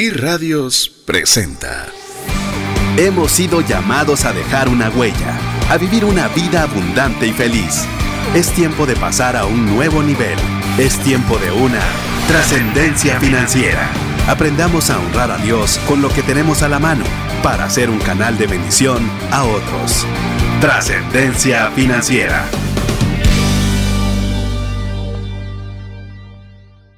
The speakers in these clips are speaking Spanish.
iRadios presenta. Hemos sido llamados a dejar una huella, a vivir una vida abundante y feliz. Es tiempo de pasar a un nuevo nivel. Es tiempo de una trascendencia financiera. Aprendamos a honrar a Dios con lo que tenemos a la mano para ser un canal de bendición a otros. Trascendencia financiera.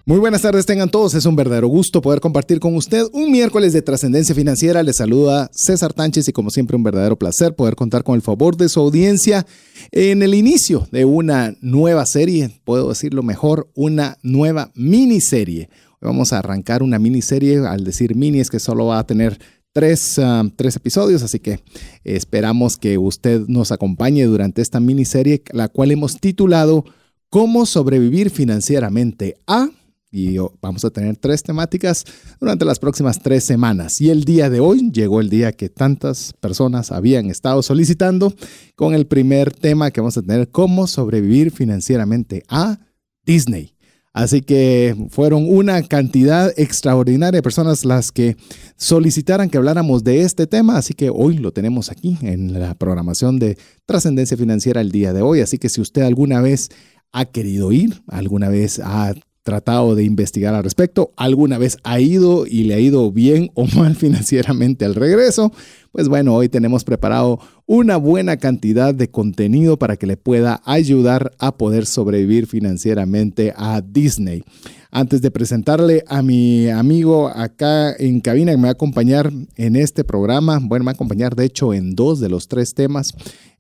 Muy buenas tardes tengan todos, es un verdadero gusto poder compartir con usted un miércoles de trascendencia financiera. Les saluda César Tánchez y como siempre un verdadero placer poder contar con el favor de su audiencia en el inicio de una nueva serie, puedo decirlo mejor, una nueva miniserie. Hoy vamos a arrancar una miniserie, al decir mini es que solo va a tener Tres, ah, tres, episodios, así que esperamos que usted nos acompañe durante esta miniserie, la cual hemos titulado Cómo sobrevivir financieramente a y vamos a tener tres temáticas durante las próximas tres semanas. Y el día de hoy llegó el día que tantas personas habían estado solicitando con el primer tema que vamos a tener, cómo sobrevivir financieramente a Disney. Así que fueron una cantidad extraordinaria de personas las que solicitaran que habláramos de este tema, así que hoy lo tenemos aquí en la programación de Trascendencia Financiera el día de hoy. Así que si usted alguna vez ha querido ir, alguna vez ha tratado de investigar al respecto, alguna vez ha ido y le ha ido bien o mal financieramente al regreso, pues bueno, hoy tenemos preparado una buena cantidad de contenido para que le pueda ayudar a poder sobrevivir financieramente a Disney. Antes de presentarle a mi amigo acá en cabina que me va a acompañar en este programa, bueno, me va a acompañar de hecho en dos de los tres temas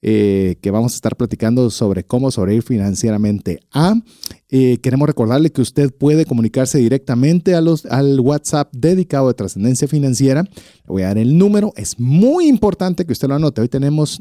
eh, que vamos a estar platicando sobre cómo sobrevivir financieramente a. Eh, queremos recordarle que usted puede comunicarse directamente a los, al WhatsApp dedicado de trascendencia financiera. Le voy a dar el número. Es muy importante que usted lo anote. Hoy tenemos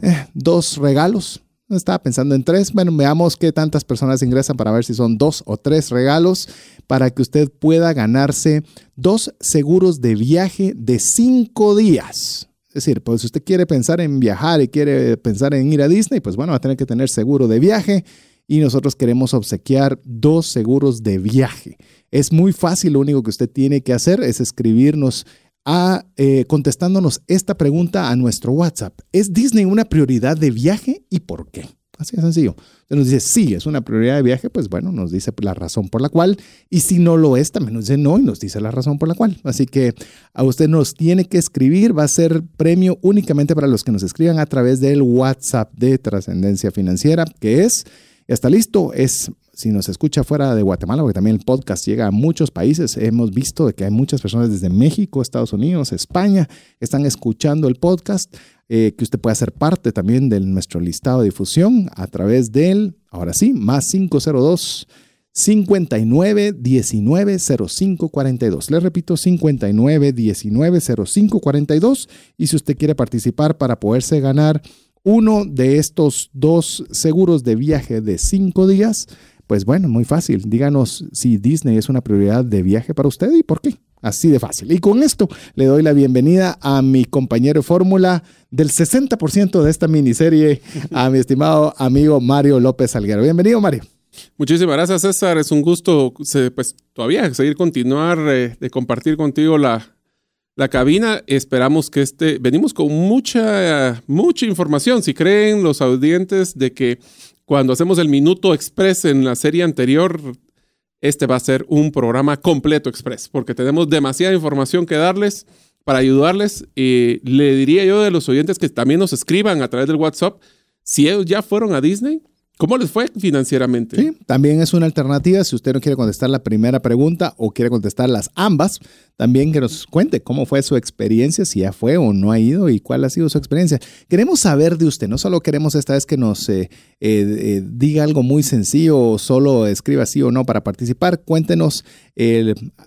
eh, dos regalos. Estaba pensando en tres. Bueno, veamos qué tantas personas ingresan para ver si son dos o tres regalos para que usted pueda ganarse dos seguros de viaje de cinco días. Es decir, pues si usted quiere pensar en viajar y quiere pensar en ir a Disney, pues bueno, va a tener que tener seguro de viaje y nosotros queremos obsequiar dos seguros de viaje. Es muy fácil, lo único que usted tiene que hacer es escribirnos a, eh, contestándonos esta pregunta a nuestro WhatsApp. ¿Es Disney una prioridad de viaje y por qué? Así de sencillo. Usted nos dice, sí, es una prioridad de viaje, pues bueno, nos dice la razón por la cual. Y si no lo es, también nos dice no y nos dice la razón por la cual. Así que a usted nos tiene que escribir, va a ser premio únicamente para los que nos escriban a través del WhatsApp de Trascendencia Financiera, que es, está listo, es si nos escucha fuera de Guatemala, porque también el podcast llega a muchos países, hemos visto que hay muchas personas desde México, Estados Unidos, España, están escuchando el podcast. Eh, que usted puede ser parte también de nuestro listado de difusión a través del, ahora sí, más 502 59 19 05 42. Le repito, 59 19 05 42. Y si usted quiere participar para poderse ganar uno de estos dos seguros de viaje de cinco días, pues bueno, muy fácil. Díganos si Disney es una prioridad de viaje para usted y por qué. Así de fácil. Y con esto le doy la bienvenida a mi compañero fórmula del 60% de esta miniserie, a mi estimado amigo Mario López Alguero. Bienvenido, Mario. Muchísimas gracias, César. Es un gusto, pues todavía seguir continuar eh, de compartir contigo la, la cabina. Esperamos que este, venimos con mucha, mucha información. Si creen los audientes de que cuando hacemos el minuto express en la serie anterior, este va a ser un programa completo express, porque tenemos demasiada información que darles para ayudarles. Y le diría yo de los oyentes que también nos escriban a través del WhatsApp si ellos ya fueron a Disney ¿Cómo les fue financieramente? Sí, también es una alternativa si usted no quiere contestar la primera pregunta o quiere contestar las ambas, también que nos cuente cómo fue su experiencia, si ya fue o no ha ido y cuál ha sido su experiencia. Queremos saber de usted, no solo queremos esta vez que nos eh, eh, eh, diga algo muy sencillo o solo escriba sí o no para participar, cuéntenos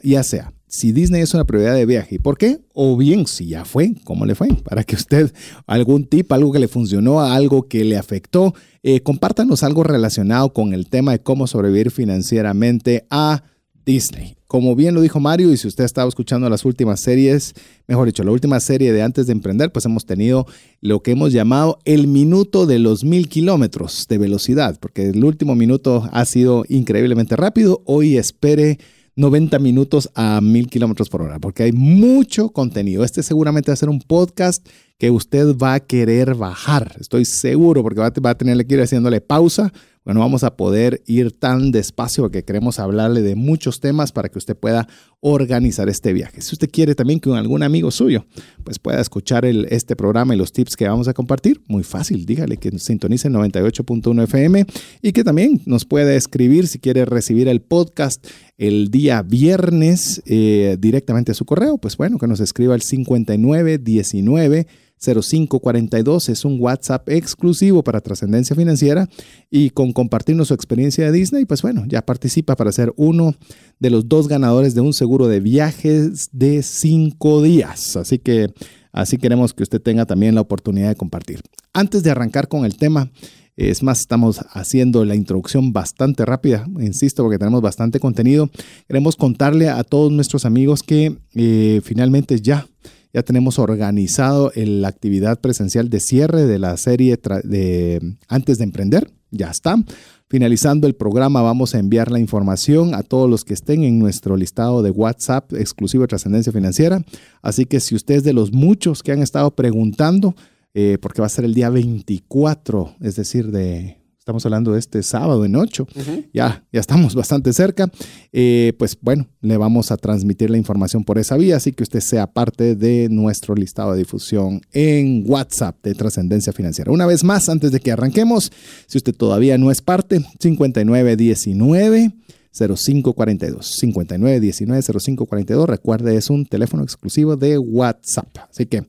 ya sea si Disney es una prioridad de viaje. ¿Y por qué? O bien, si ya fue, ¿cómo le fue? Para que usted, algún tip, algo que le funcionó, algo que le afectó, eh, compártanos algo relacionado con el tema de cómo sobrevivir financieramente a Disney. Como bien lo dijo Mario, y si usted ha estado escuchando las últimas series, mejor dicho, la última serie de Antes de Emprender, pues hemos tenido lo que hemos llamado el minuto de los mil kilómetros de velocidad, porque el último minuto ha sido increíblemente rápido. Hoy espere 90 minutos a 1000 kilómetros por hora, porque hay mucho contenido. Este seguramente va a ser un podcast que usted va a querer bajar, estoy seguro, porque va a, tener que ir haciéndole pausa bueno, vamos a poder ir tan despacio porque queremos hablarle de muchos temas para que usted pueda organizar este viaje. Si usted quiere también que algún amigo suyo pues pueda escuchar este programa y los tips que vamos a compartir, muy fácil, dígale que sintonice 98.1 FM y que también nos pueda escribir si quiere recibir el podcast el día viernes eh, directamente a su correo, pues bueno, que nos escriba el 5919 0542 es un WhatsApp exclusivo para trascendencia financiera y con compartirnos su experiencia de Disney, pues bueno, ya participa para ser uno de los dos ganadores de un seguro de viajes de cinco días. Así que así queremos que usted tenga también la oportunidad de compartir. Antes de arrancar con el tema, es más, estamos haciendo la introducción bastante rápida, insisto, porque tenemos bastante contenido. Queremos contarle a todos nuestros amigos que eh, finalmente ya ya tenemos organizado la actividad presencial de cierre de la serie de Antes de Emprender. Ya está. Finalizando el programa, vamos a enviar la información a todos los que estén en nuestro listado de WhatsApp exclusivo de trascendencia financiera. Así que si usted es de los muchos que han estado preguntando, eh, porque va a ser el día 24, es decir, de Estamos hablando de este sábado en 8. Ya, ya estamos bastante cerca. Eh, pues bueno, le vamos a transmitir la información por esa vía, así que usted sea parte de nuestro listado de difusión en WhatsApp de Trascendencia Financiera. Una vez más, antes de que arranquemos, si usted todavía no es parte, 5919. 0542 5919 0542 recuerde es un teléfono exclusivo de WhatsApp así que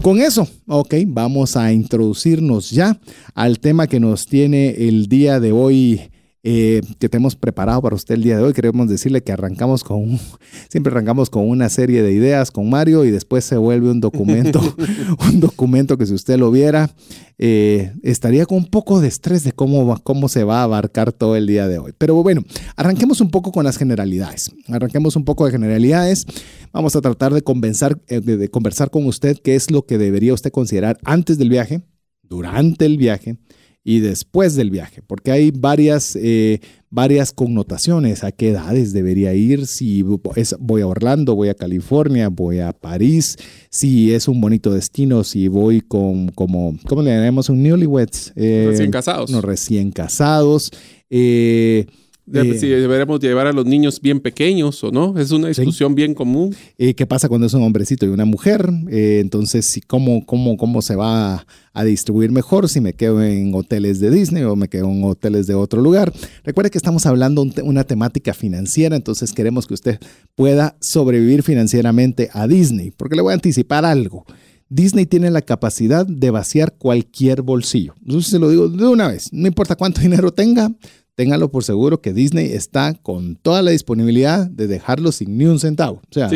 con eso, ok, vamos a introducirnos ya al tema que nos tiene el día de hoy eh, que tenemos preparado para usted el día de hoy. Queremos decirle que arrancamos con, siempre arrancamos con una serie de ideas con Mario y después se vuelve un documento, un documento que si usted lo viera, eh, estaría con un poco de estrés de cómo, cómo se va a abarcar todo el día de hoy. Pero bueno, arranquemos un poco con las generalidades. Arranquemos un poco de generalidades. Vamos a tratar de, convencer, eh, de conversar con usted qué es lo que debería usted considerar antes del viaje, durante el viaje y después del viaje, porque hay varias, eh, varias connotaciones, a qué edades debería ir, si voy a Orlando, voy a California, voy a París, si es un bonito destino, si voy con, como, ¿cómo le llamamos? Un newlyweds. Eh, recién casados. No, recién casados. Eh, eh, si deberíamos llevar a los niños bien pequeños o no, es una discusión bien común. Eh, ¿Qué pasa cuando es un hombrecito y una mujer? Eh, entonces, ¿cómo, cómo, ¿cómo se va a, distribuir mejor si me quedo en hoteles de Disney o me quedo en hoteles de otro lugar? Recuerde que estamos hablando de una temática financiera, entonces queremos que usted pueda sobrevivir financieramente a Disney, porque le voy a anticipar algo. Disney tiene la capacidad de vaciar cualquier bolsillo. Entonces se lo digo de una vez, no importa cuánto dinero tenga, téngalo por seguro que Disney está con toda la disponibilidad de dejarlo sin ni un centavo. O sea,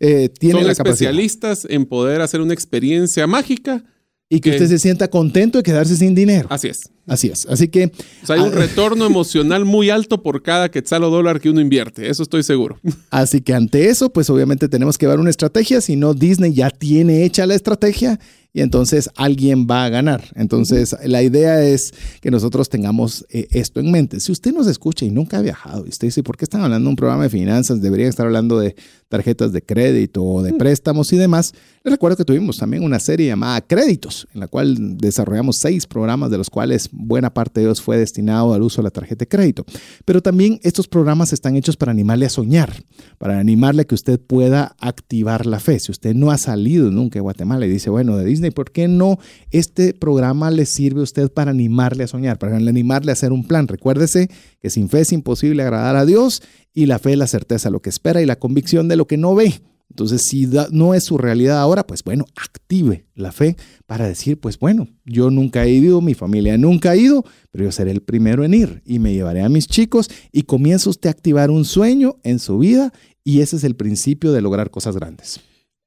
eh, tiene Son especialistas en poder hacer una experiencia mágica. Y que, usted se sienta contento de quedarse sin dinero. Así es. Así es. Así que. O sea, hay un ah, retorno emocional muy alto por cada quetzal o dólar que uno invierte. Eso estoy seguro. Así que ante eso, pues obviamente tenemos que ver una estrategia. Si no, Disney ya tiene hecha la estrategia y entonces alguien va a ganar. Entonces, la idea es que nosotros tengamos eh, esto en mente. Si usted nos escucha y nunca ha viajado y usted dice, ¿por qué están hablando de un programa de finanzas? Deberían estar hablando de tarjetas de crédito o de préstamos y demás. Les recuerdo que tuvimos también una serie llamada Créditos, en la cual desarrollamos seis programas, de los cuales buena parte de ellos fue destinado al uso de la tarjeta de crédito. Pero también estos programas están hechos para animarle a soñar, para animarle a que usted pueda activar la fe. Si usted no ha salido nunca de Guatemala y dice, bueno, de Disney, ¿Y ¿por qué no este programa le sirve a usted para animarle a soñar, para animarle a hacer un plan? Recuérdese que sin fe es imposible agradar a Dios y la fe es la certeza lo que espera y la convicción de lo que no ve. Entonces, si no es su realidad ahora, pues bueno, active la fe para decir, pues bueno, yo nunca he ido, mi familia nunca ha ido, pero yo seré el primero en ir y me llevaré a mis chicos y comienza usted a activar un sueño en su vida y ese es el principio de lograr cosas grandes.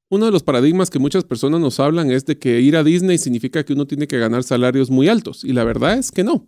Uno de los paradigmas que muchas personas nos hablan es de que ir a Disney significa que uno tiene que ganar salarios muy altos. Y la verdad es que no.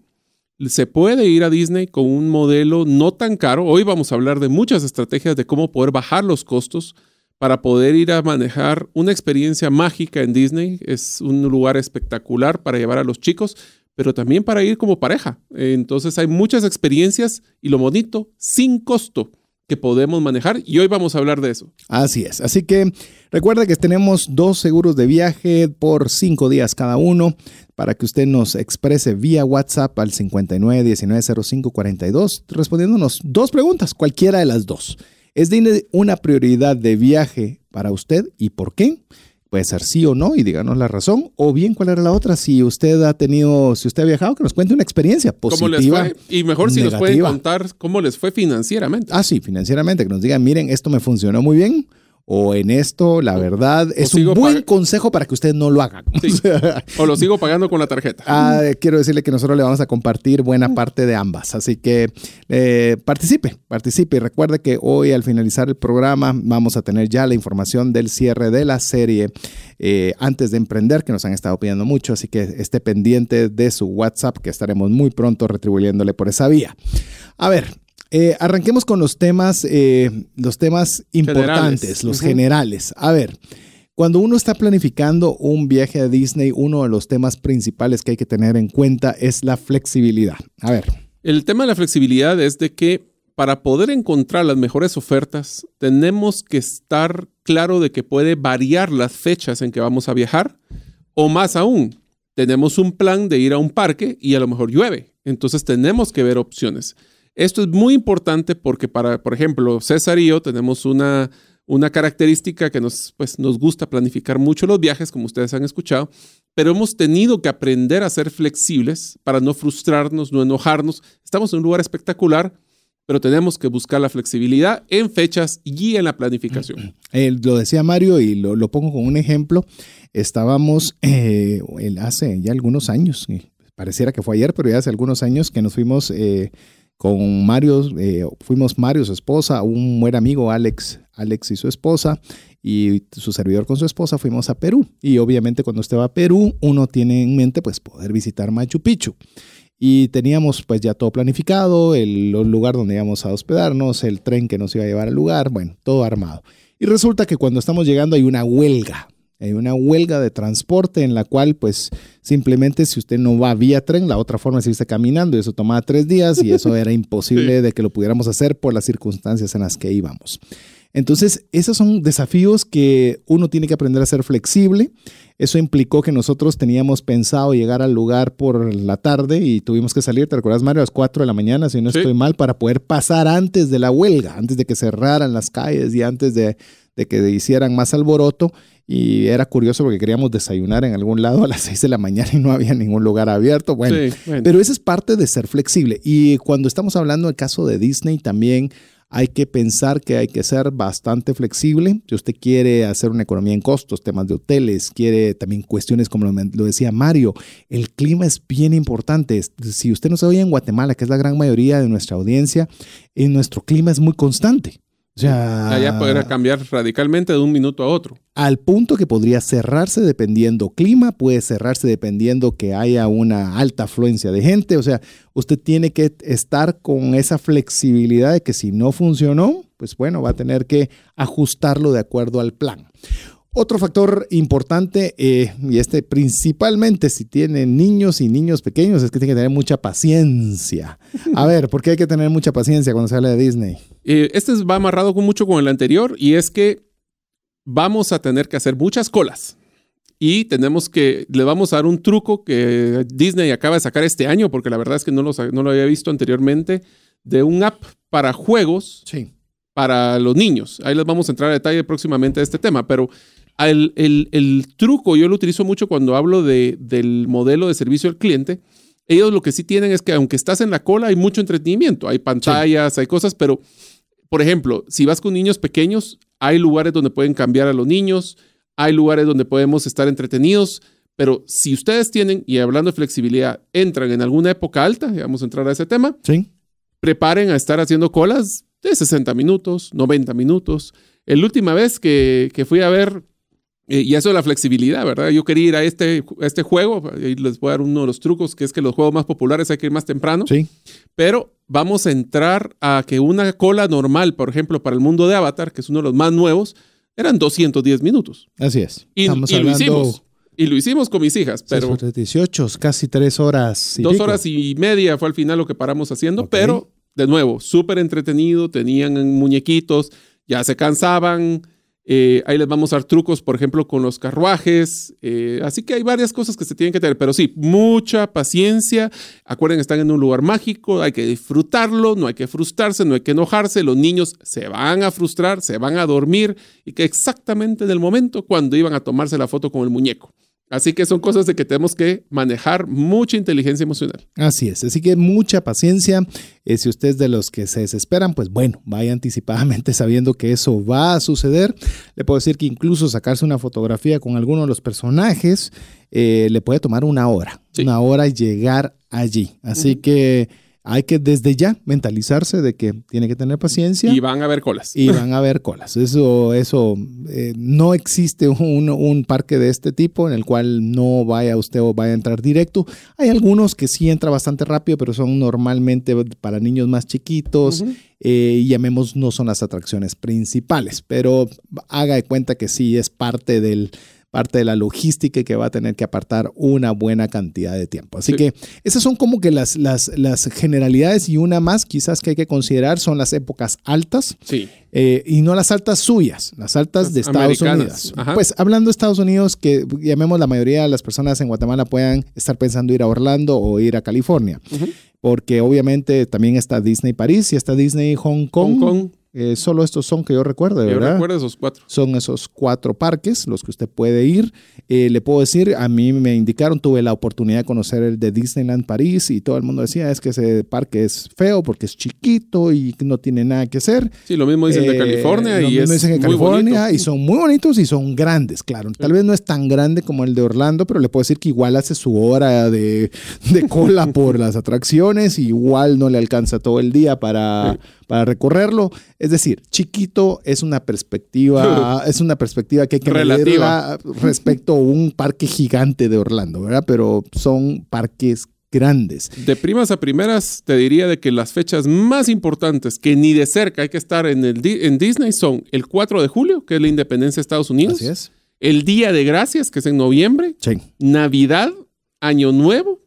Se puede ir a Disney con un modelo no tan caro. Hoy vamos a hablar de muchas estrategias de cómo poder bajar los costos para poder ir a manejar una experiencia mágica en Disney. Es un lugar espectacular para llevar a los chicos, pero también para ir como pareja. Entonces hay muchas experiencias y lo bonito, sin costo que podemos manejar y hoy vamos a hablar de eso. Así es. Así que recuerda que tenemos dos seguros de viaje por cinco días cada uno para que usted nos exprese vía WhatsApp al 59190542 respondiéndonos dos preguntas, cualquiera de las dos. ¿Es de una prioridad de viaje para usted y por qué? Puede ser sí o no y díganos la razón. O bien, ¿cuál era la otra? Si usted ha tenido, si usted ha viajado, que nos cuente una experiencia positiva. ¿Cómo les fue? Y mejor si nos pueden contar cómo les fue financieramente. Ah, sí, financieramente. Que nos digan, miren, esto me funcionó muy bien o en esto, la verdad, es un buen consejo para que ustedes no lo hagan. o lo sigo pagando con la tarjeta. Ah, quiero decirle que nosotros le vamos a compartir buena parte de ambas. Así que eh, participe, participe. Y recuerde que hoy al finalizar el programa vamos a tener ya la información del cierre de la serie eh, antes de emprender, que nos han estado pidiendo mucho. Así que esté pendiente de su WhatsApp, que estaremos muy pronto retribuyéndole por esa vía. A ver, eh, arranquemos con los temas, eh, los temas importantes, los generales. A ver, cuando uno está planificando un viaje a Disney, uno de los temas principales que hay que tener en cuenta es la flexibilidad. A ver. El tema de la flexibilidad es de que para poder encontrar las mejores ofertas, tenemos que estar claro de que puede variar las fechas en que vamos a viajar, o más aún, tenemos un plan de ir a un parque y a lo mejor llueve. Entonces tenemos que ver opciones. Esto es muy importante porque para, por ejemplo, César y yo tenemos una, una característica que nos, pues, nos gusta planificar mucho los viajes, como ustedes han escuchado, pero hemos tenido que aprender a ser flexibles para no frustrarnos, no enojarnos. Estamos en un lugar espectacular, pero tenemos que buscar la flexibilidad en fechas y en la planificación. lo decía Mario y lo, pongo con un ejemplo. Estábamos eh, hace ya algunos años, pareciera que fue ayer, pero ya hace algunos años que nos fuimos... Eh, con Mario, eh, fuimos Mario, su esposa, un buen amigo, Alex, Alex y su esposa, y su servidor con su esposa, fuimos a Perú. Y obviamente cuando usted va a Perú, uno tiene en mente pues poder visitar Machu Picchu. Y teníamos pues ya todo planificado, el, lugar donde íbamos a hospedarnos, el tren que nos iba a llevar al lugar, bueno, todo armado. Y resulta que cuando estamos llegando hay una huelga hay una huelga de transporte en la cual, pues, simplemente si usted no va vía tren, la otra forma es irse caminando y eso tomaba tres días y eso era imposible de que lo pudiéramos hacer por las circunstancias en las que íbamos. Entonces, esos son desafíos que uno tiene que aprender a ser flexible. Eso implicó que nosotros teníamos pensado llegar al lugar por la tarde y tuvimos que salir, ¿te recuerdas, Mario? A las 4 de la mañana, si no estoy mal, para poder pasar antes de la huelga, antes de que cerraran las calles y antes de, de que hicieran más alboroto y era curioso porque queríamos desayunar en algún lado a las 6 de la mañana y no había ningún lugar abierto. Bueno, pero eso es parte de ser flexible. Y cuando estamos hablando del caso de Disney, también hay que pensar que hay que ser bastante flexible. Si usted quiere hacer una economía en costos, temas de hoteles, quiere también cuestiones como lo, decía Mario, el clima es bien importante. Si usted no se oye en Guatemala, que es la gran mayoría de nuestra audiencia, en nuestro clima es muy constante. Ya, Allá podría cambiar radicalmente de un minuto a otro. Al punto que podría cerrarse dependiendo clima, puede cerrarse dependiendo que haya una alta afluencia de gente. O sea, usted tiene que estar con esa flexibilidad de que si no funcionó, pues bueno, va a tener que ajustarlo de acuerdo al plan. Otro factor importante, eh, y este principalmente si tienen niños y niños pequeños, es que tienen que tener mucha paciencia. A ver, ¿por qué hay que tener mucha paciencia cuando se habla de Disney? Eh, este va amarrado con mucho con el anterior y es que vamos a tener que hacer muchas colas. Y tenemos que, le vamos a dar un truco que Disney acaba de sacar este año, porque la verdad es que no, no lo había visto anteriormente, de un app para juegos sí. para los niños. Ahí les vamos a entrar a detalle próximamente de este tema, pero el, truco yo lo utilizo mucho cuando hablo de, del modelo de servicio al cliente. Ellos lo que sí tienen es que aunque estás en la cola hay mucho entretenimiento, hay pantallas, hay cosas, pero por ejemplo, si vas con niños pequeños, hay lugares donde pueden cambiar a los niños, hay lugares donde podemos estar entretenidos, pero si ustedes tienen, y hablando de flexibilidad, entran en alguna época alta, vamos a entrar a ese tema, sí. preparen a estar haciendo colas de 60 minutos, 90 minutos. La última vez que, que fui a ver y eso es la flexibilidad, ¿verdad? Yo quería ir a este, este juego, y les voy a dar uno de los trucos, que es que los juegos más populares hay que ir más temprano. Sí. Pero vamos a entrar a que una cola normal, por ejemplo, para el mundo de Avatar, que es uno de los más nuevos, eran 210 minutos. Así es. Y, lo hicimos. Y lo hicimos con mis hijas, pero... 18, casi tres horas. dos horas y media fue al final lo que paramos haciendo, pero de nuevo, súper entretenido, tenían muñequitos, ya se cansaban. Eh, ahí les vamos a dar trucos, por ejemplo, con los carruajes. eh, así que hay varias cosas que se tienen que tener, pero sí, mucha paciencia. Acuerden, están en un lugar mágico, hay que disfrutarlo, no hay que frustrarse, no hay que enojarse. Los niños se van a frustrar, se van a dormir y que exactamente en el momento cuando iban a tomarse la foto con el muñeco. Así que son cosas de que tenemos que manejar mucha inteligencia emocional. Así es, así que mucha paciencia. Eh, si usted es de los que se desesperan, pues bueno, vaya anticipadamente sabiendo que eso va a suceder. Le puedo decir que incluso sacarse una fotografía con alguno de los personajes eh, le puede tomar una hora, Sí. una hora llegar allí. Así que hay que desde ya mentalizarse de que tiene que tener paciencia. Y van a haber colas. y van a haber colas. Eso, eso, eh, no existe un, un parque de este tipo en el cual no vaya usted o vaya a entrar directo. Hay algunos que sí entra bastante rápido, pero son normalmente para niños más chiquitos. Ujú. eh, y llamemos, no son las atracciones principales, pero haga de cuenta que sí es parte del parte de la logística y que va a tener que apartar una buena cantidad de tiempo. Así Sí. que esas son como que las, las, las generalidades y una más quizás que hay que considerar son las épocas altas. Sí. Eh, y no las altas suyas, las altas de Estados. Unidos. Ajá. Pues hablando de Estados Unidos, que llamemos la mayoría de las personas en Guatemala puedan estar pensando ir a Orlando o ir a California, porque obviamente también está Disney París y está Disney Hong Kong. Hong Kong. Eh, solo estos son que yo recuerdo, Yo ¿verdad? recuerdo esos cuatro. Son esos cuatro parques los que usted puede ir. Eh, le puedo decir, a mí me indicaron, tuve la oportunidad de conocer el de Disneyland París y todo el mundo decía, es que ese parque es feo porque es chiquito y no tiene nada que hacer. Sí, lo mismo dicen de Eh, California y es dicen de California bonito. y son muy bonitos y son grandes, claro. Tal vez no es tan grande como el de Orlando, pero le puedo decir que igual hace su hora de, de cola por las atracciones, y igual no le alcanza todo el día para, Sí. para recorrerlo. Es decir, chiquito es una perspectiva, es una perspectiva que hay que Relativa. respecto a un parque gigante de Orlando, ¿verdad? Pero son parques grandes. De primas a primeras, te diría de que las fechas más importantes que ni de cerca hay que estar en, el, en Disney son el 4 de julio, que es la independencia de Estados Unidos, Así es. el Día de Gracias, que es en noviembre, Sí. Navidad, Año Nuevo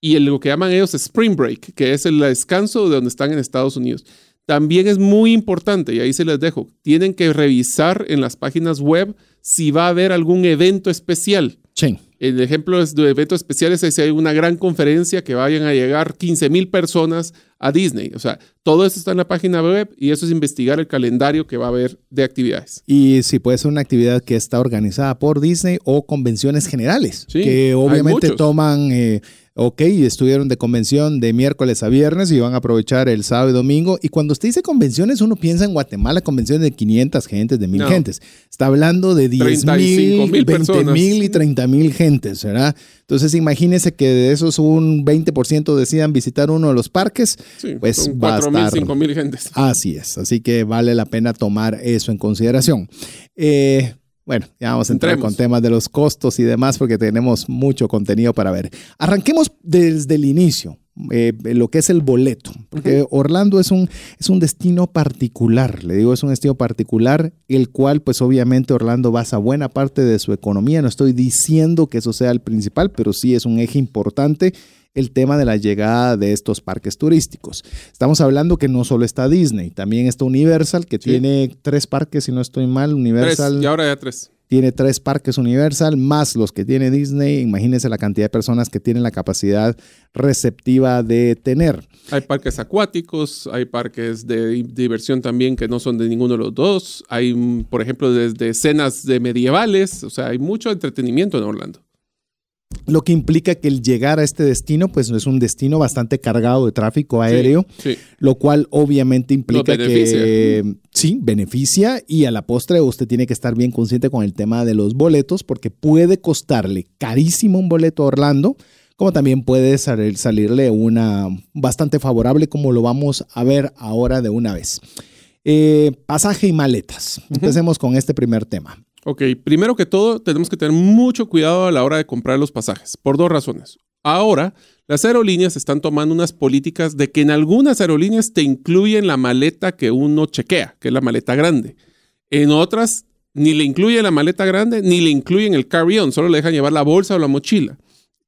y el- lo que llaman ellos Spring Break, que es el descanso de donde están en Estados Unidos. También es muy importante, y ahí se les dejo, tienen que revisar en las páginas web si va a haber algún evento especial. Sí. El ejemplo es de eventos especiales es si hay una gran conferencia que vayan a llegar 15 mil personas a Disney. O sea, todo eso está en la página web y eso es investigar el calendario que va a haber de actividades. Y si puede ser una actividad que está organizada por Disney o convenciones generales, Sí, que obviamente toman, eh, ok, estuvieron de convención de miércoles a viernes y van a aprovechar el sábado y domingo. Y cuando usted dice convenciones, uno piensa en Guatemala, convenciones de 500 gentes, de mil No. gentes. Está hablando de 10 35,000 mil, 20 personas. mil y 30 mil gentes, ¿verdad? Entonces imagínese que de esos un 20% decidan visitar uno de los parques. Sí, Pues son va a 4 mil, estar- 5 mil gentes. Así es, así que vale la pena tomar eso en consideración. Eh, bueno, ya vamos a entrar Entremos. con temas de los costos y demás porque tenemos mucho contenido para ver. Arranquemos desde el inicio, eh, lo que es el boleto, porque Orlando es un, es un destino particular, le digo, es un destino particular, el cual pues obviamente Orlando basa buena parte de su economía, no estoy diciendo que eso sea el principal, pero sí es un eje importante el tema de la llegada de estos parques turísticos. Estamos hablando que no solo está Disney, también está Universal, que Sí. tiene tres parques, si no estoy mal. Tres, Universal y ahora ya tres. tiene tres parques Universal, más los que tiene Disney. Imagínense la cantidad de personas que tienen la capacidad receptiva de tener. Hay parques acuáticos, hay parques de diversión también que no son de ninguno de los dos. Hay, por ejemplo, desde escenas de medievales. O sea, hay mucho entretenimiento en Orlando. Lo que implica que el llegar a este destino, pues es un destino bastante cargado de tráfico aéreo. Sí. lo cual obviamente implica que sí, beneficia y a la postre usted tiene que estar bien consciente con el tema de los boletos porque puede costarle carísimo un boleto a Orlando, como también puede sal- salirle una bastante favorable como lo vamos a ver ahora de una vez. Eh, pasaje y maletas. Empecemos con este primer tema. Ok, primero que todo, tenemos que tener mucho cuidado a la hora de comprar los pasajes, por dos razones. Ahora, las aerolíneas están tomando unas políticas de que en algunas aerolíneas te incluyen la maleta que uno chequea, que es la maleta grande. En otras, ni le incluyen la maleta grande, ni le incluyen el carry-on, solo le dejan llevar la bolsa o la mochila.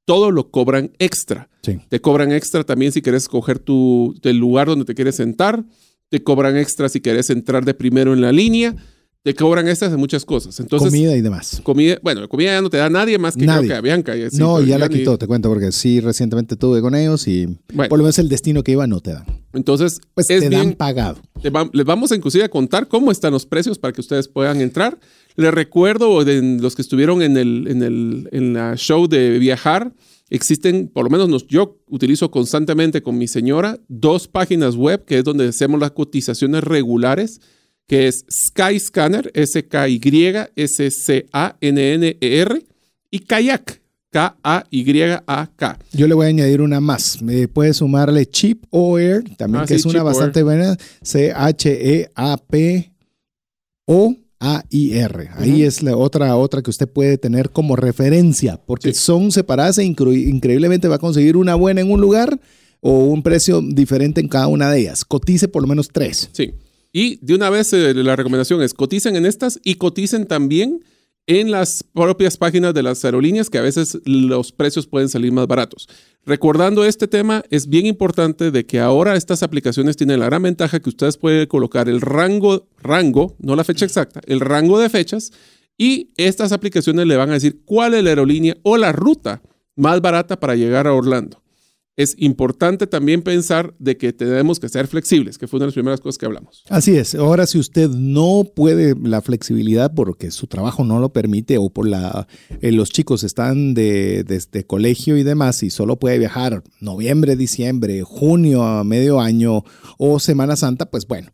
todo lo cobran extra. Sí. Te cobran extra también si quieres escoger tu, el lugar donde te quieres sentar. Te cobran extra si quieres entrar de primero en la línea. Te cobran extras de muchas cosas. Entonces, Comida y demás. comida, bueno, comida ya no te da nadie más que Nadie. creo que a Bianca. y así, no, ya la quitó, te cuento, porque sí, recientemente tuve con ellos y Bueno. por lo menos el destino que iba no te dan. Entonces, Pues es te bien, dan pagado. te va- les vamos a inclusive a contar cómo están los precios para que ustedes puedan entrar. Les recuerdo de los que estuvieron en el, en el en la show de viajar, existen, por lo menos nos- yo utilizo constantemente con mi señora, dos páginas web que es donde hacemos las cotizaciones regulares, que es Skyscanner, S-K-Y-S-C-A-N-N-E-R, E y Kayak, K-A-Y-A-K. Yo le voy a añadir una más. Me puede sumarle Cheap o Air, también Ah, que sí, es una bastante buena. C-H-E-A-P-O-A-I-R. Ahí Ujú. es la otra, otra que usted puede tener como referencia, porque Sí. son separadas e incre- increíblemente va a conseguir una buena en un lugar o un precio diferente en cada una de ellas. Cotice por lo menos tres. Sí. Y de una vez eh, la recomendación es coticen en estas y coticen también en las propias páginas de las aerolíneas que a veces los precios pueden salir más baratos. Recordando este tema, es bien importante de que ahora estas aplicaciones tienen la gran ventaja que ustedes pueden colocar el rango, rango, no la fecha exacta, el rango de fechas y estas aplicaciones le van a decir cuál es la aerolínea o la ruta más barata para llegar a Orlando. Es importante también pensar de que tenemos que ser flexibles, que fue una de las primeras cosas que hablamos. Así es. Ahora, si usted no puede la flexibilidad porque su trabajo no lo permite o por la eh, los chicos están de, desde colegio y demás y solo puede viajar noviembre, diciembre, junio a medio año o Semana Santa, pues bueno,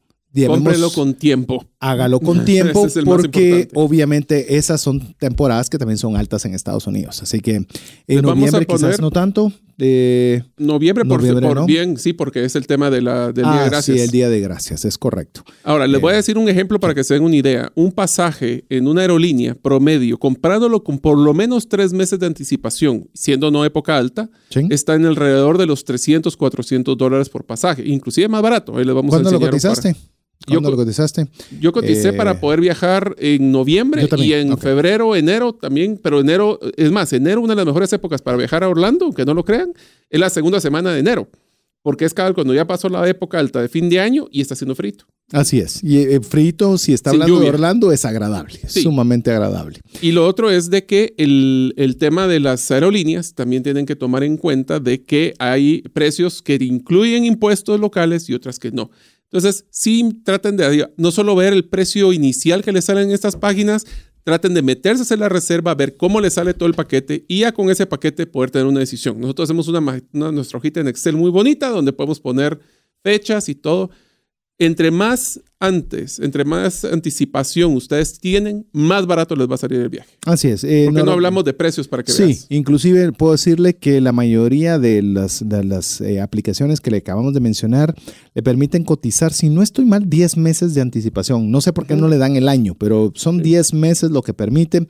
Cómprelo con tiempo. Hágalo con tiempo es porque obviamente esas son temporadas que también son altas en Estados Unidos. Así que en Les a noviembre quizás no tanto. eh, Noviembre, por, Noviembre, por ¿no? bien, sí, porque es el tema de la, del Día de ah, Gracias. sí, el Día de Gracias, es correcto. Ahora, les voy a decir un ejemplo para que se den una idea. Un pasaje en una aerolínea promedio, comprándolo con por lo menos tres meses de anticipación, siendo no época alta, ¿Sí? está en alrededor de los 300, 400 dólares por pasaje, inclusive más barato. Ahí les vamos a ¿Cuándo lo enseñar un par. cotizaste? Yo ¿Cuándo co- lo cotizaste? Yo coticé Eh, para poder viajar en noviembre también, y en febrero, enero también, pero enero, es más, enero una de las mejores épocas para viajar a Orlando, aunque no lo crean, es la segunda semana de enero, porque es cada cuando ya pasó la época alta de fin de año y está haciendo frito. Así es. Y eh, frito, si está hablando de Orlando, es agradable, Sí. sumamente agradable. Y lo otro es de que el, el tema de las aerolíneas también tienen que tomar en cuenta de que hay precios que incluyen impuestos locales y otras que no. Entonces, sí traten de no solo ver el precio inicial que les sale en estas páginas, traten de meterse a hacer la reserva, ver cómo les sale todo el paquete y ya con ese paquete poder tener una decisión. Nosotros hacemos una, una- nuestra hojita en Excel muy bonita donde podemos poner fechas y todo. Entre más antes, entre más anticipación ustedes tienen, más barato les va a salir el viaje. Así es. eh, ¿Por qué no, no- hablamos de precios para que Sí, veas? inclusive puedo decirle que la mayoría de las, de las eh, aplicaciones que le acabamos de mencionar le permiten cotizar, si no estoy mal, 10 meses de anticipación. No sé por qué no le dan el año, pero son 10 meses lo que permite.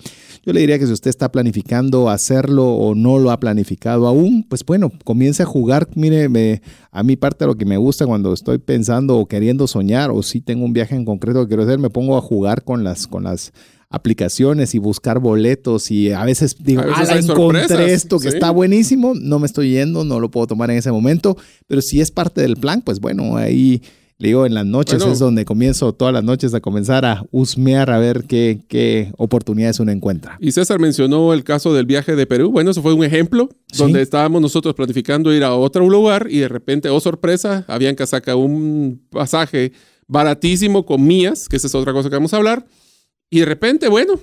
Yo le diría que si usted está planificando hacerlo o no lo ha planificado aún, pues bueno, comience a jugar. Mire, me- a mí parte lo que me gusta cuando estoy pensando o queriendo soñar o si tengo un viaje en concreto que quiero hacer, me pongo a jugar con las, con las aplicaciones y buscar boletos y a veces digo, A veces "Ah, encontré sorpresas", esto que sí. está buenísimo, no me estoy yendo, no lo puedo tomar en ese momento, pero si es parte del plan, pues bueno, ahí le digo, en las noches Bueno. es donde comienzo todas las noches a comenzar a husmear a ver qué, qué oportunidades uno encuentra. Y César mencionó el caso del viaje de Perú. Bueno, eso fue un ejemplo Sí. donde estábamos nosotros planificando ir a otro lugar y de repente, oh sorpresa, Avianca saca un pasaje baratísimo con mías, que esa es otra cosa que vamos a hablar. Y de repente, bueno,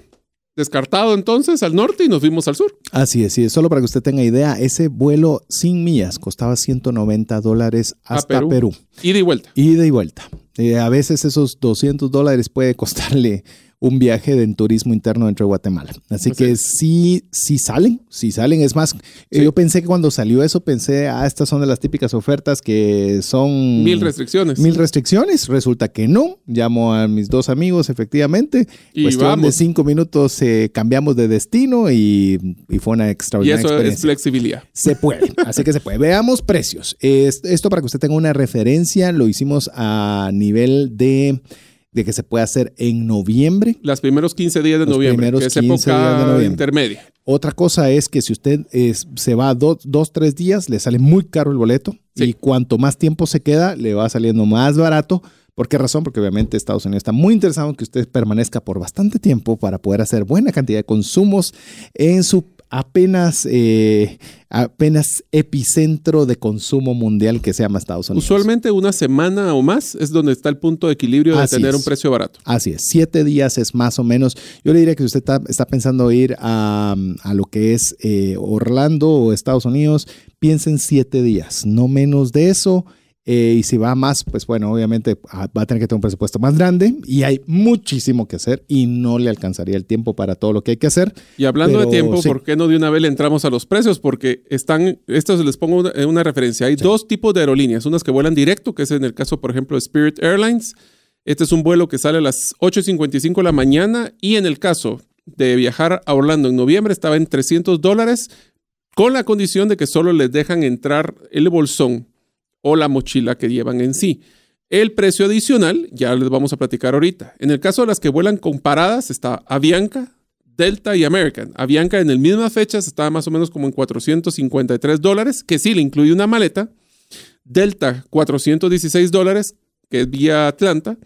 descartado entonces al norte y nos fuimos al sur. Así es, sí, solo para que usted tenga idea, ese vuelo sin millas costaba 190 dólares hasta Perú. Perú. Ida y vuelta. Ida y vuelta. Eh, a veces esos 200 dólares puede costarle un viaje de turismo interno dentro de Guatemala. Así que sí, sí salen, sí salen. Es más, eh, Sí. yo pensé que cuando salió eso, pensé, ah, estas son de las típicas ofertas que son... Mil restricciones. Mil restricciones. Resulta que no. Llamo a mis dos amigos, efectivamente. Y Cuestión de cinco minutos eh, cambiamos de destino y, y fue una y extraordinaria eso es flexibilidad. Se puede, así que se puede. Veamos precios. Es- Esto para que usted tenga una referencia, lo hicimos a nivel de de que se puede hacer en noviembre. Los primeros 15 días de Los noviembre, primeros que es 15 época días de noviembre. intermedia. Otra cosa es que si usted es- se va dos, dos, tres días, le sale muy caro el boleto Sí. y cuanto más tiempo se queda, le va saliendo más barato. ¿Por qué razón? Porque obviamente Estados Unidos está muy interesado en que usted permanezca por bastante tiempo para poder hacer buena cantidad de consumos en su apenas, eh, apenas epicentro de consumo mundial que se llama Estados Unidos. Usualmente una semana o más es donde está el punto de equilibrio de Así tener es. un precio barato. Así es, siete días es más o menos. Yo le diría que si usted está, está pensando ir a, a lo que es eh, Orlando o Estados Unidos, piensa en siete días, no menos de eso. Eh, y si va más, pues bueno, obviamente ah, va a tener que tener un presupuesto más grande y hay muchísimo que hacer y no le alcanzaría el tiempo para todo lo que hay que hacer. Y hablando Pero de tiempo, sí. ¿por qué no de una vez le entramos a los precios? Porque están, estos les pongo una, una referencia. Hay dos tipos de aerolíneas, unas que vuelan directo, que es en el caso, por ejemplo, de Spirit Airlines. Este es un vuelo que sale a las 8.55 de la mañana y en el caso de viajar a Orlando en noviembre estaba en 300 dólares con la condición de que solo les dejan entrar el bolsón o la mochila que llevan en sí. El precio adicional, ya les vamos a platicar ahorita. En el caso de las que vuelan comparadas, está Avianca, Delta y American. Avianca en el mismas fechas estaba más o menos como en 453 dólares, que sí le incluye una maleta. Delta, 416 dólares, que es vía Atlanta,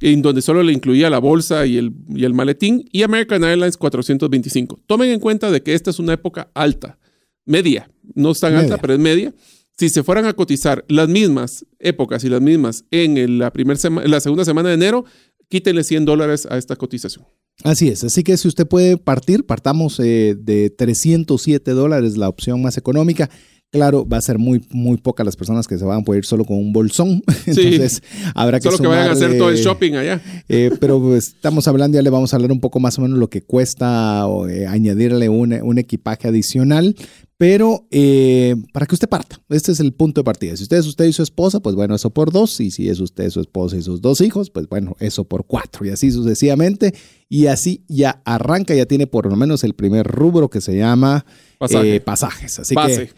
en donde solo le incluía la bolsa y el, y el maletín. Y American Airlines, 425. Tomen en cuenta de que esta es una época alta, media. No es tan Media. alta, pero es media. Si se fueran a cotizar las mismas épocas y las mismas en el- la, primer sema- la segunda semana de enero, quítenle 100 dólares a esta cotización. Así es, así que si usted puede partir, partamos eh, de 307 dólares, la opción más económica. Claro, va a ser muy, muy pocas las personas que se van a poder ir solo con un bolsón. Entonces, habrá que Solo que vayan a hacer sumarle- todo el shopping allá. Eh, pero estamos hablando, ya le vamos a hablar un poco más o menos lo que cuesta o, eh, añadirle un, un equipaje adicional. Pero eh, para que usted parta, este es el punto de partida. Si usted es usted y su esposa, pues bueno, eso por dos. Y si es usted, su esposa y sus dos hijos, pues bueno, eso por cuatro. Y así sucesivamente. Y así ya arranca, ya tiene por lo menos el primer rubro que se llama Pasaje. eh, pasajes. Así que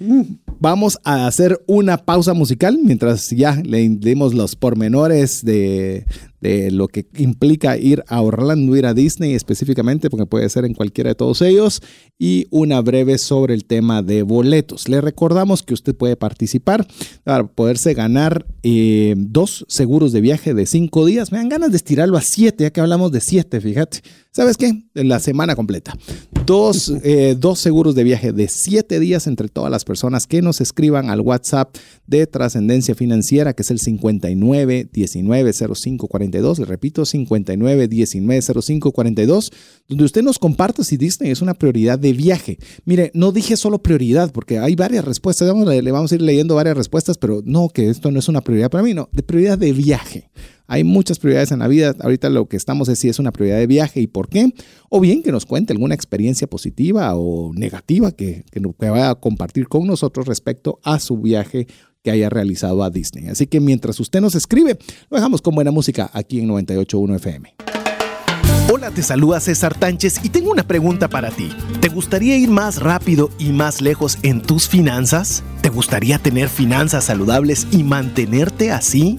vamos a hacer una pausa musical mientras ya le dimos los pormenores de, de lo que implica ir a Orlando, ir a Disney específicamente, porque puede ser en cualquiera de todos ellos, y una breve sobre el tema de boletos. Le recordamos que usted puede participar para poderse ganar eh, dos seguros de viaje de cinco días. Me dan ganas de estirarlo a siete, ya que hablamos de siete, fíjate. ¿Sabes qué? La semana completa. Dos, eh, dos seguros de viaje de siete días entre todas las personas que nos escriban al WhatsApp de Trascendencia Financiera, que es el 59 19 05 42. Le repito, 59 19 05 42, donde usted nos comparta si Disney es una prioridad de viaje. Mire, no dije solo prioridad, porque hay varias respuestas. Vamos, le vamos a ir leyendo varias respuestas, pero no, que esto no es una prioridad para mí, no, de prioridad de viaje. Hay muchas prioridades en la vida. Ahorita lo que estamos es si es una prioridad de viaje y por qué. O bien que nos cuente alguna experiencia positiva o negativa que, que, que vaya a compartir con nosotros respecto a su viaje que haya realizado a Disney. Así que mientras usted nos escribe, lo dejamos con buena música aquí en 98.1 FM. Hola, te saluda César Tánchez y tengo una pregunta para ti. ¿Te gustaría ir más rápido y más lejos en tus finanzas? ¿Te gustaría tener finanzas saludables y mantenerte así?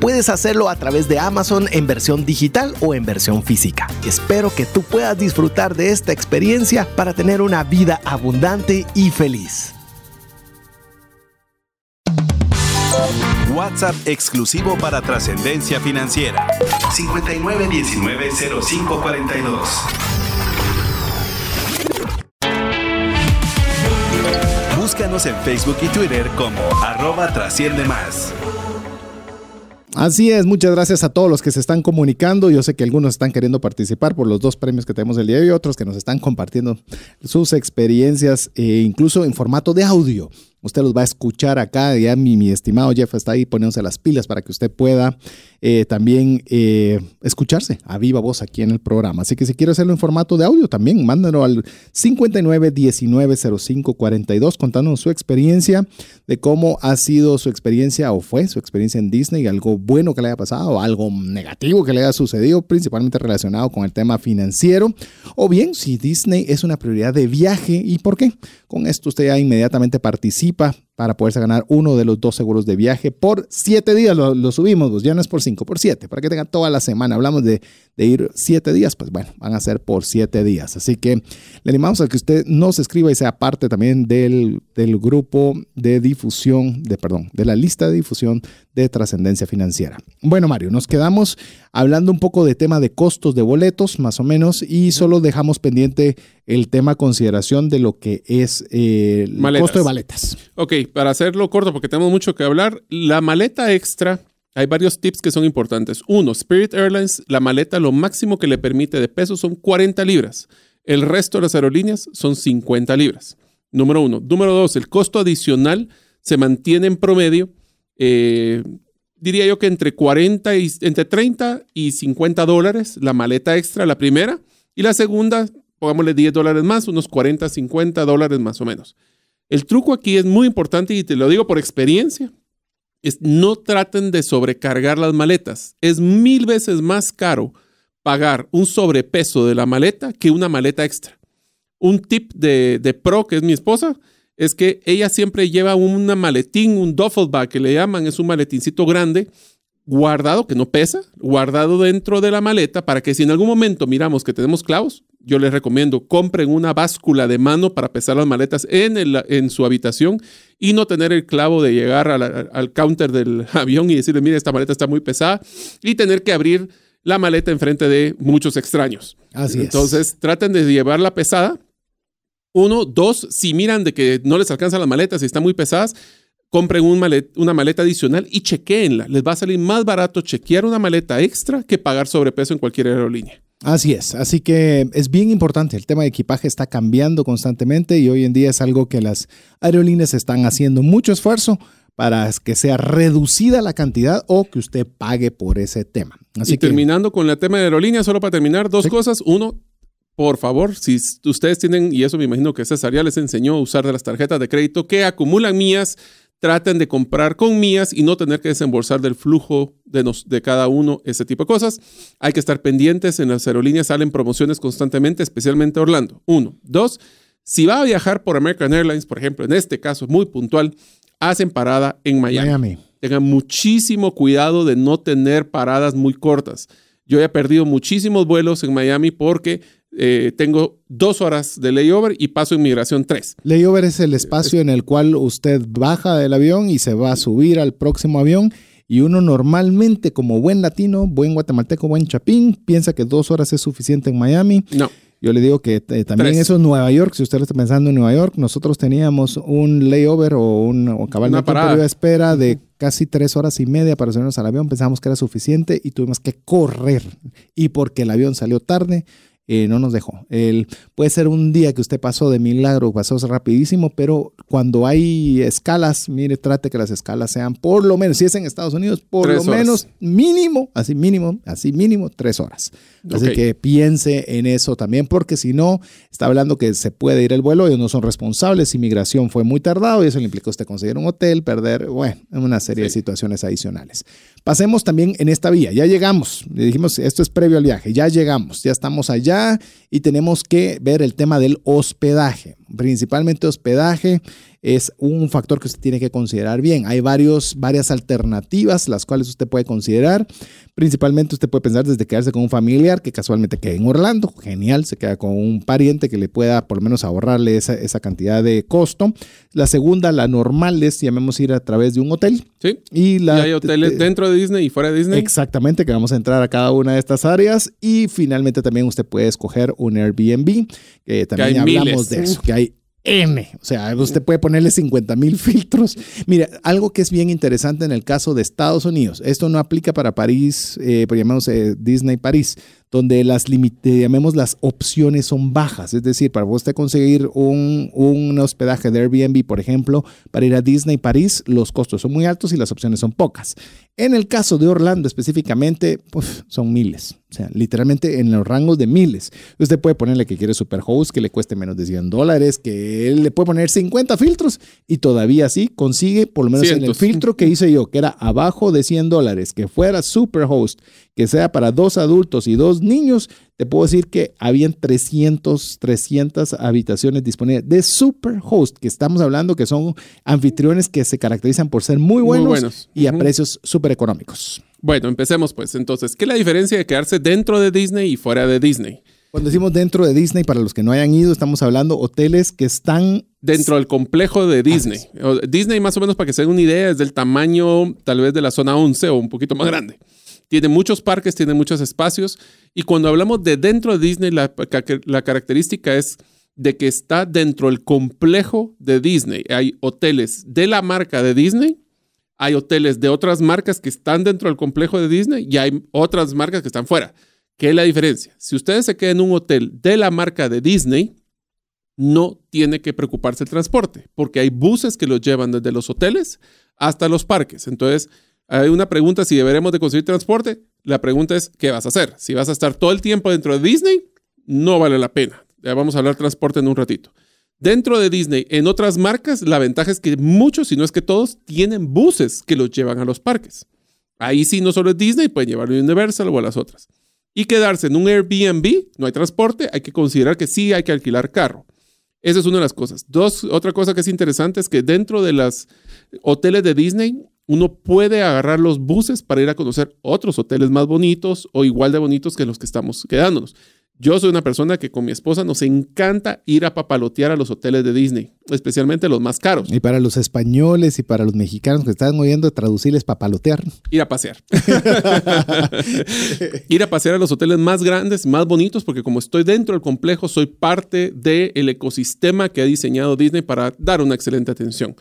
puedes hacerlo a través de Amazon en versión digital o en versión física. Espero que tú puedas disfrutar de esta experiencia para tener una vida abundante y feliz. WhatsApp exclusivo para trascendencia financiera. 59190542. Búscanos en Facebook y Twitter como arroba trasciende más. Así es, muchas gracias a todos los que se están comunicando. Yo sé que algunos están queriendo participar por los dos premios que tenemos el día de hoy, otros que nos están compartiendo sus experiencias, eh, incluso en formato de audio. Usted los va a escuchar acá. Ya mi, estimado Jeff está ahí poniéndose las pilas para que usted pueda eh, también eh, escucharse a viva voz aquí en el programa. Así que si quiere hacerlo en formato de audio también, mándalo al 59190542 contándonos su experiencia de cómo ha sido su experiencia o fue su experiencia en Disney, algo bueno que le haya pasado algo negativo que le haya sucedido, principalmente relacionado con el tema financiero, o bien si Disney es una prioridad de viaje y por qué. Con esto usted ya inmediatamente participa participa para poderse ganar uno de los dos seguros de viaje por siete días. Lo, subimos, pues ya no es por cinco, por siete, para que tengan toda la semana. Hablamos de, de, ir siete días, pues bueno, van a ser por siete días. Así que le animamos a que usted nos escriba y sea parte también del, del grupo de difusión, de perdón, de la lista de difusión de trascendencia financiera. Bueno, Mario, nos quedamos hablando un poco de tema de costos de boletos, más o menos, y solo dejamos pendiente el tema consideración de lo que es eh, el costo de maletas. Ok, para hacerlo corto, porque tenemos mucho que hablar, la maleta extra, hay varios tips que son importantes. Uno, Spirit Airlines, la maleta lo máximo que le permite de peso son 40 libras. El resto de las aerolíneas son 50 libras. Número uno. Número dos, el costo adicional se mantiene en promedio. Eh, diría yo que entre 40 y entre 30 y 50 dólares la maleta extra, la primera, y la segunda pongámosle 10 dólares más, unos 40, 50 dólares más o menos. El truco aquí es muy importante y te lo digo por experiencia. Es no traten de sobrecargar las maletas. Es mil veces más caro pagar un sobrepeso de la maleta que una maleta extra. Un tip de, de pro, que es mi esposa, es que ella siempre lleva un maletín, un duffel bag que le llaman, es un maletincito grande guardado, que no pesa, guardado dentro de la maleta para que si en algún momento miramos que tenemos clavos, yo les recomiendo compren una báscula de mano para pesar las maletas en, en su habitación y no tener el clavo de llegar al counter del avión y decirle, mire, esta maleta está muy pesada y tener que abrir la maleta enfrente de muchos extraños. Así Entonces, traten de llevarla pesada. Uno, dos, si miran de que no les alcanzan las maletas y están muy pesadas, compren una maleta adicional y chequeenla. Les va a salir más barato chequear una maleta extra que pagar sobrepeso en cualquier aerolínea. Así es, así que es bien importante, el tema de equipaje está cambiando constantemente y hoy en día es algo que las aerolíneas están haciendo mucho esfuerzo para que sea reducida la cantidad o que usted pague por ese tema. Así y terminando con el tema de aerolíneas, solo para terminar, dos cosas. Uno, por favor, si ustedes tienen, y eso me imagino que César ya les enseñó a usar de las tarjetas de crédito que acumulan mías, traten de comprar con mías y no tener que desembolsar del flujo de, de cada uno ese tipo de cosas. Hay que estar pendientes, en las aerolíneas salen promociones constantemente, especialmente Orlando. Uno. Dos, si va a viajar por American Airlines, por ejemplo, en este caso muy puntual, hacen parada en Miami. Miami. Tengan muchísimo cuidado de no tener paradas muy cortas. Yo he perdido muchísimos vuelos en Miami porque eh, tengo dos horas de layover y paso inmigración tres. Layover es el espacio en el cual usted baja del avión y se va a subir al próximo avión. Y uno normalmente, como buen latino, buen guatemalteco, buen chapín, piensa que dos horas es suficiente en Miami. No. Yo le digo que eh, también eso es Nueva York. Si usted está pensando en Nueva York, nosotros teníamos un layover o un o periodo de espera de casi tres horas y media para subirnos al avión. Pensamos que era suficiente y tuvimos que correr. Y porque el avión salió tarde, eh, no nos dejó. El, puede ser un día que usted pasó de milagro, pasó rapidísimo, pero cuando hay escalas, mire, trate que las escalas sean por lo menos, si es en Estados Unidos, por lo menos mínimo, así mínimo, así mínimo, tres horas. Así que piense en eso también, porque si no, está hablando que se puede ir el vuelo, ellos no son responsables, inmigración fue muy tardado y eso le implica usted conseguir un hotel, perder, bueno, una serie de situaciones adicionales. Pasemos también en esta vía, ya llegamos, le dijimos, esto es previo al viaje, ya llegamos, ya estamos allá y tenemos que ver el tema del hospedaje, principalmente hospedaje es un factor que usted tiene que considerar bien. Hay varios, varias alternativas las cuales usted puede considerar. Principalmente usted puede pensar desde quedarse con un familiar que casualmente quede en Orlando. Genial, se queda con un pariente que le pueda por lo menos ahorrarle esa, esa cantidad de costo. La segunda, la normal es, llamemos ir a través de un hotel. Sí. Y, la, hay hoteles dentro de Disney y fuera de Disney. Exactamente, que vamos a entrar a cada una de estas áreas. Y finalmente también usted puede escoger un Airbnb, que también hablamos de eso, que hay M. O sea, usted puede ponerle 50 mil filtros. Mira, algo que es bien interesante en el caso de Estados Unidos, esto no aplica para París, eh, por llamarse Disney París. Donde las limite, llamemos las opciones son bajas. Es decir, para usted conseguir un, un hospedaje de Airbnb, por ejemplo, para ir a Disney París, los costos son muy altos y las opciones son pocas. En el caso de Orlando específicamente, pues son miles. O sea, literalmente en los rangos de miles. Usted puede ponerle que quiere Superhost, que le cueste menos de 100 dólares, que él le puede poner 50 filtros y todavía así consigue, por lo menos en el filtro que hice yo, que era abajo de 100 dólares, que fuera Superhost, que sea para dos adultos y dos niños, te puedo decir que habían 300, 300 habitaciones disponibles de Superhost, que estamos hablando que son anfitriones que se caracterizan por ser muy buenos, y a precios súper económicos. Bueno, empecemos pues. Entonces, ¿qué es la diferencia de quedarse dentro de Disney y fuera de Disney? Cuando decimos dentro de Disney, para los que no hayan ido, estamos hablando hoteles que están... Dentro del complejo de Disney. Disney, más o menos, para que se den una idea, es del tamaño tal vez de la zona 11 o un poquito más grande. Tiene muchos parques, tiene muchos espacios. Y cuando hablamos de dentro de Disney, la, característica es de que está dentro del complejo de Disney. Hay hoteles de la marca de Disney, hay hoteles de otras marcas que están dentro del complejo de Disney y hay otras marcas que están fuera. ¿Qué es la diferencia? Si ustedes se quedan en un hotel de la marca de Disney, no tiene que preocuparse el transporte, porque hay buses que los llevan desde los hoteles hasta los parques. Entonces, hay una pregunta si deberemos de conseguir transporte. La pregunta es, ¿qué vas a hacer? Si vas a estar todo el tiempo dentro de Disney, no vale la pena. Ya vamos a hablar transporte en un ratito. Dentro de Disney, en otras marcas, la ventaja es que muchos, si no es que todos, tienen buses que los llevan a los parques. Ahí sí, no solo es Disney, pueden llevarlo a Universal o a las otras. Y quedarse en un Airbnb, no hay transporte, hay que considerar que sí hay que alquilar carro. Esa es una de las cosas. Dos, otra cosa que es interesante es que dentro de los hoteles de Disney, uno puede agarrar los buses para ir a conocer otros hoteles más bonitos o igual de bonitos que los que estamos quedándonos. Yo soy una persona que con mi esposa nos encanta ir a papalotear a los hoteles de Disney, especialmente los más caros. Y para los españoles y para los mexicanos que están oyendo, traducirles papalotear. Ir a pasear. ir a pasear a los hoteles más grandes, más bonitos, porque como estoy dentro del complejo, soy parte del ecosistema que ha diseñado Disney para dar una excelente atención.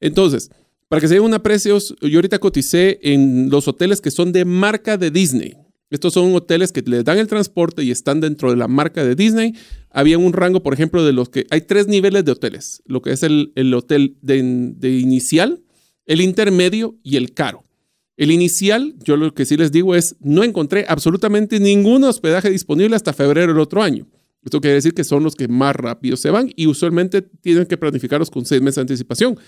Entonces, para que se den una precios, yo ahorita coticé en los hoteles que son de marca de Disney. Estos son hoteles que les dan el transporte y están dentro de la marca de Disney. Había un rango, por ejemplo, de los que hay tres niveles de hoteles. Lo que es el, hotel de, inicial, el intermedio y el caro. El inicial, yo lo que sí les digo es, no encontré absolutamente ningún hospedaje disponible hasta febrero del otro año. Esto quiere decir que son los que más rápido se van y usualmente tienen que planificarlos con seis meses de anticipación.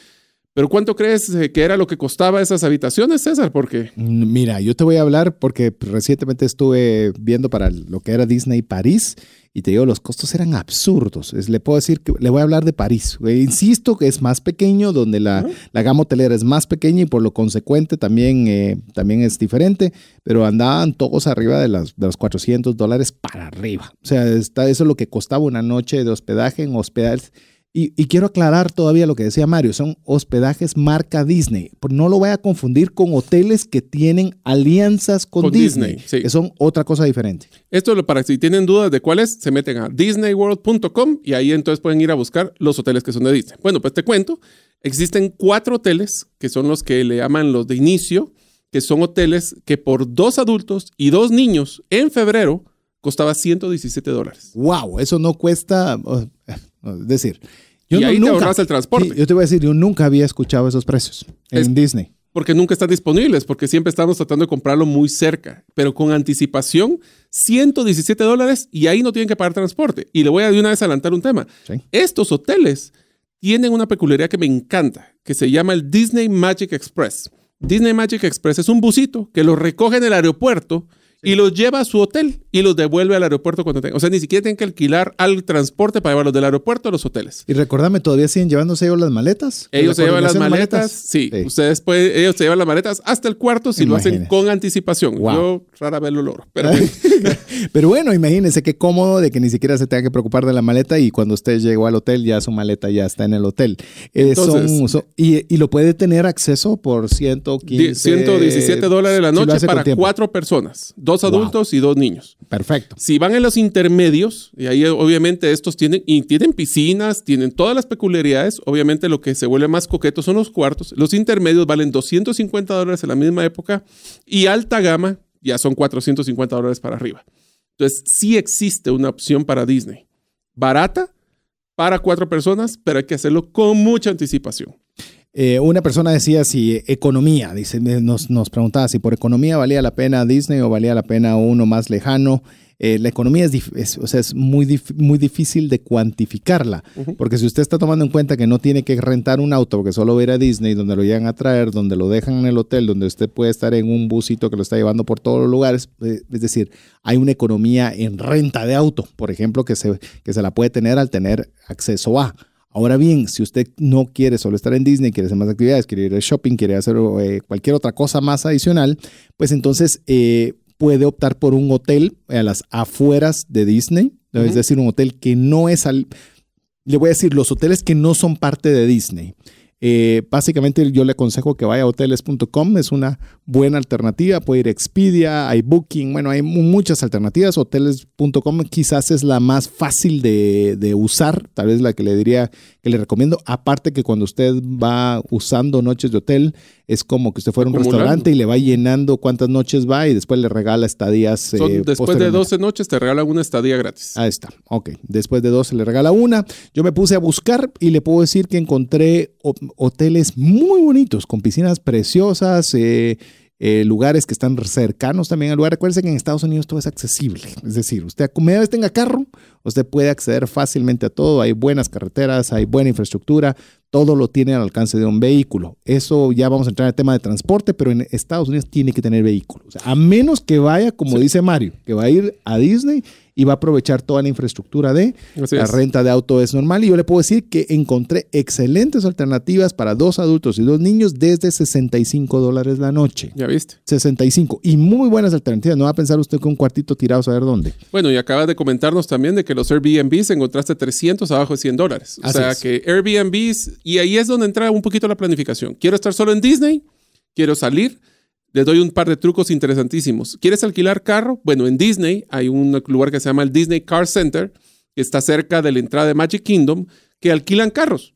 Pero ¿cuánto crees eh, que era lo que costaba esas habitaciones, César? Porque mira, yo te voy a hablar porque recientemente estuve viendo para lo que era Disney París y te digo, los costos eran absurdos. le puedo decir que le voy a hablar de París. insisto que es más pequeño, donde la, la, gama hotelera es más pequeña y por lo consecuente también, eh, también es diferente, pero andaban todos arriba de, las, de los 400 dólares para arriba. O sea, está, eso es lo que costaba una noche de hospedaje en hospedajes y, quiero aclarar todavía lo que decía Mario, son hospedajes marca Disney. No lo voy a confundir con hoteles que tienen alianzas con, Disney, que son otra cosa diferente. Esto es para si tienen dudas de cuáles, se meten a disneyworld.com y ahí entonces pueden ir a buscar los hoteles que son de Disney. Bueno, pues te cuento, existen cuatro hoteles que son los que le llaman los de inicio, que son hoteles que por dos adultos y dos niños en febrero costaba 117 dólares. ¡Wow! Eso no cuesta, es decir, yo y ahí te ahorras el transporte. yo te voy a decir, yo nunca había escuchado esos precios en Disney. Porque nunca están disponibles, porque siempre estamos tratando de comprarlo muy cerca, pero con anticipación, 117 dólares y ahí no tienen que pagar transporte. Y le voy a de una vez adelantar un tema. Estos hoteles tienen una peculiaridad que me encanta, que se llama el Disney Magic Express. Disney Magic Express es un busito que lo recoge en el aeropuerto y los lleva a su hotel y los devuelve al aeropuerto cuando tenga. O sea, ni siquiera tienen que alquilar al transporte para llevarlos del aeropuerto a los hoteles. Y recordame, ¿todavía siguen llevándose ellos las maletas? Ellos se llevan las maletas, Sí. Ustedes pueden, ellos se llevan las maletas hasta el cuarto si lo hacen con anticipación. Yo rara vez lo logro. Pero, pero bueno, imagínense qué cómodo de que ni siquiera se tenga que preocupar de la maleta y cuando usted llegó al hotel ya su maleta ya está en el hotel. Eh, y, y, lo puede tener acceso por 115... 117 dólares la noche para cuatro personas dos adultos y dos niños. Perfecto. Si van en los intermedios, y ahí obviamente estos tienen, y tienen piscinas, tienen todas las peculiaridades, obviamente lo que se vuelve más coqueto son los cuartos. Los intermedios valen 250 dólares en la misma época y alta gama ya son 450 dólares para arriba. Entonces, sí existe una opción para Disney. Barata, para cuatro personas, pero hay que hacerlo con mucha anticipación. Eh, una persona decía si economía, dice, nos, nos preguntaba si por economía valía la pena Disney o valía la pena uno más lejano. Eh, la economía es, o sea, es muy, muy difícil de cuantificarla, porque si usted está tomando en cuenta que no tiene que rentar un auto porque solo va a ir a Disney, donde lo llegan a traer, donde lo dejan en el hotel, donde usted puede estar en un busito que lo está llevando por todos los lugares, eh, es decir, hay una economía en renta de auto, por ejemplo, que se, que se la puede tener al tener acceso a. Ahora bien, si usted no quiere solo estar en Disney, quiere hacer más actividades, quiere ir al shopping, quiere hacer eh, cualquier otra cosa más adicional, pues entonces puede optar por un hotel a las afueras de Disney, es decir, un hotel que no es al... Le voy a decir, los hoteles que no son parte de Disney. Eh, básicamente yo le aconsejo que vaya a hoteles.com, es una buena alternativa, puede ir a Expedia, hay Booking, bueno, hay muchas alternativas, hoteles.com quizás es la más fácil de, de, usar, tal vez la que le diría que le recomiendo, aparte que cuando usted va usando noches de hotel, es como que usted fuera a un restaurante y le va llenando cuántas noches va y después le regala estadías. Eh, después de 12 noches te regala una estadía gratis. Ahí está, ok. Después de 12 le regala una. Yo me puse a buscar y le puedo decir que encontré hoteles muy bonitos, con piscinas preciosas. Eh, eh, lugares que están cercanos también al lugar. Recuerden que en Estados Unidos todo es accesible. Es decir, usted media vez tenga carro, usted puede acceder fácilmente a todo. Hay buenas carreteras, hay buena infraestructura, todo lo tiene al alcance de un vehículo. Eso ya vamos a entrar en el tema de transporte, pero en Estados Unidos tiene que tener vehículos. a menos que vaya, como dice Mario, que va a ir a Disney y va a aprovechar toda la infraestructura de la renta de auto es normal. Y yo le puedo decir que encontré excelentes alternativas para dos adultos y dos niños desde 65 dólares la noche. Ya viste. 65. Y muy buenas alternativas. No va a pensar usted con un cuartito tirado a saber dónde. Bueno, y acaba de comentarnos también de que los Airbnbs encontraste 300 abajo de 100 dólares. O sea que Airbnbs, y ahí es donde entra un poquito la planificación. Quiero estar solo en Disney, quiero salir les doy un par de trucos interesantísimos. ¿Quieres alquilar carro? Bueno, en Disney hay un lugar que se llama el Disney Car Center, que está cerca de la entrada de Magic Kingdom, que alquilan carros.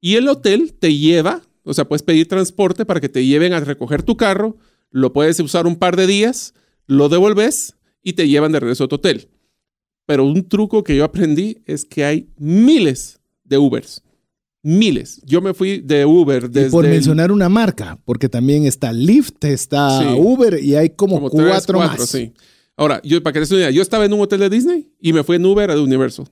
Y el hotel te lleva, o sea, puedes pedir transporte para que te lleven a recoger tu carro, lo puedes usar un par de días, lo devolves y te llevan de regreso a tu hotel. Pero un truco que yo aprendí es que hay miles de Ubers. Miles. Yo me fui de Uber desde. Y por mencionar una marca, porque también está Lyft, está Uber y hay como, cuatro, más. Sí. Ahora, yo, para que te una yo estaba en un hotel de Disney y me fui en Uber a Universo.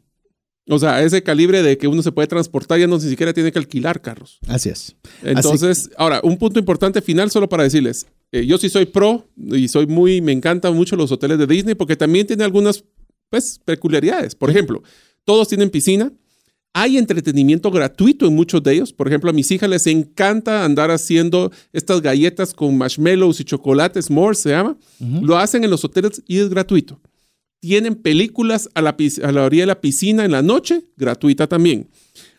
O sea, ese calibre de que uno se puede transportar ya no ni siquiera tiene que alquilar carros. Así es. Entonces, ahora, un punto importante final solo para decirles, eh, yo sí soy pro y soy muy, me encantan mucho los hoteles de Disney porque también tiene algunas, pues, peculiaridades. Por ejemplo, todos tienen piscina, hay entretenimiento gratuito en muchos de ellos. Por ejemplo, a mis hijas les encanta andar haciendo estas galletas con marshmallows y chocolates, more se llama. Lo hacen en los hoteles y es gratuito. Tienen películas a la, a la orilla de la piscina en la noche, gratuita también.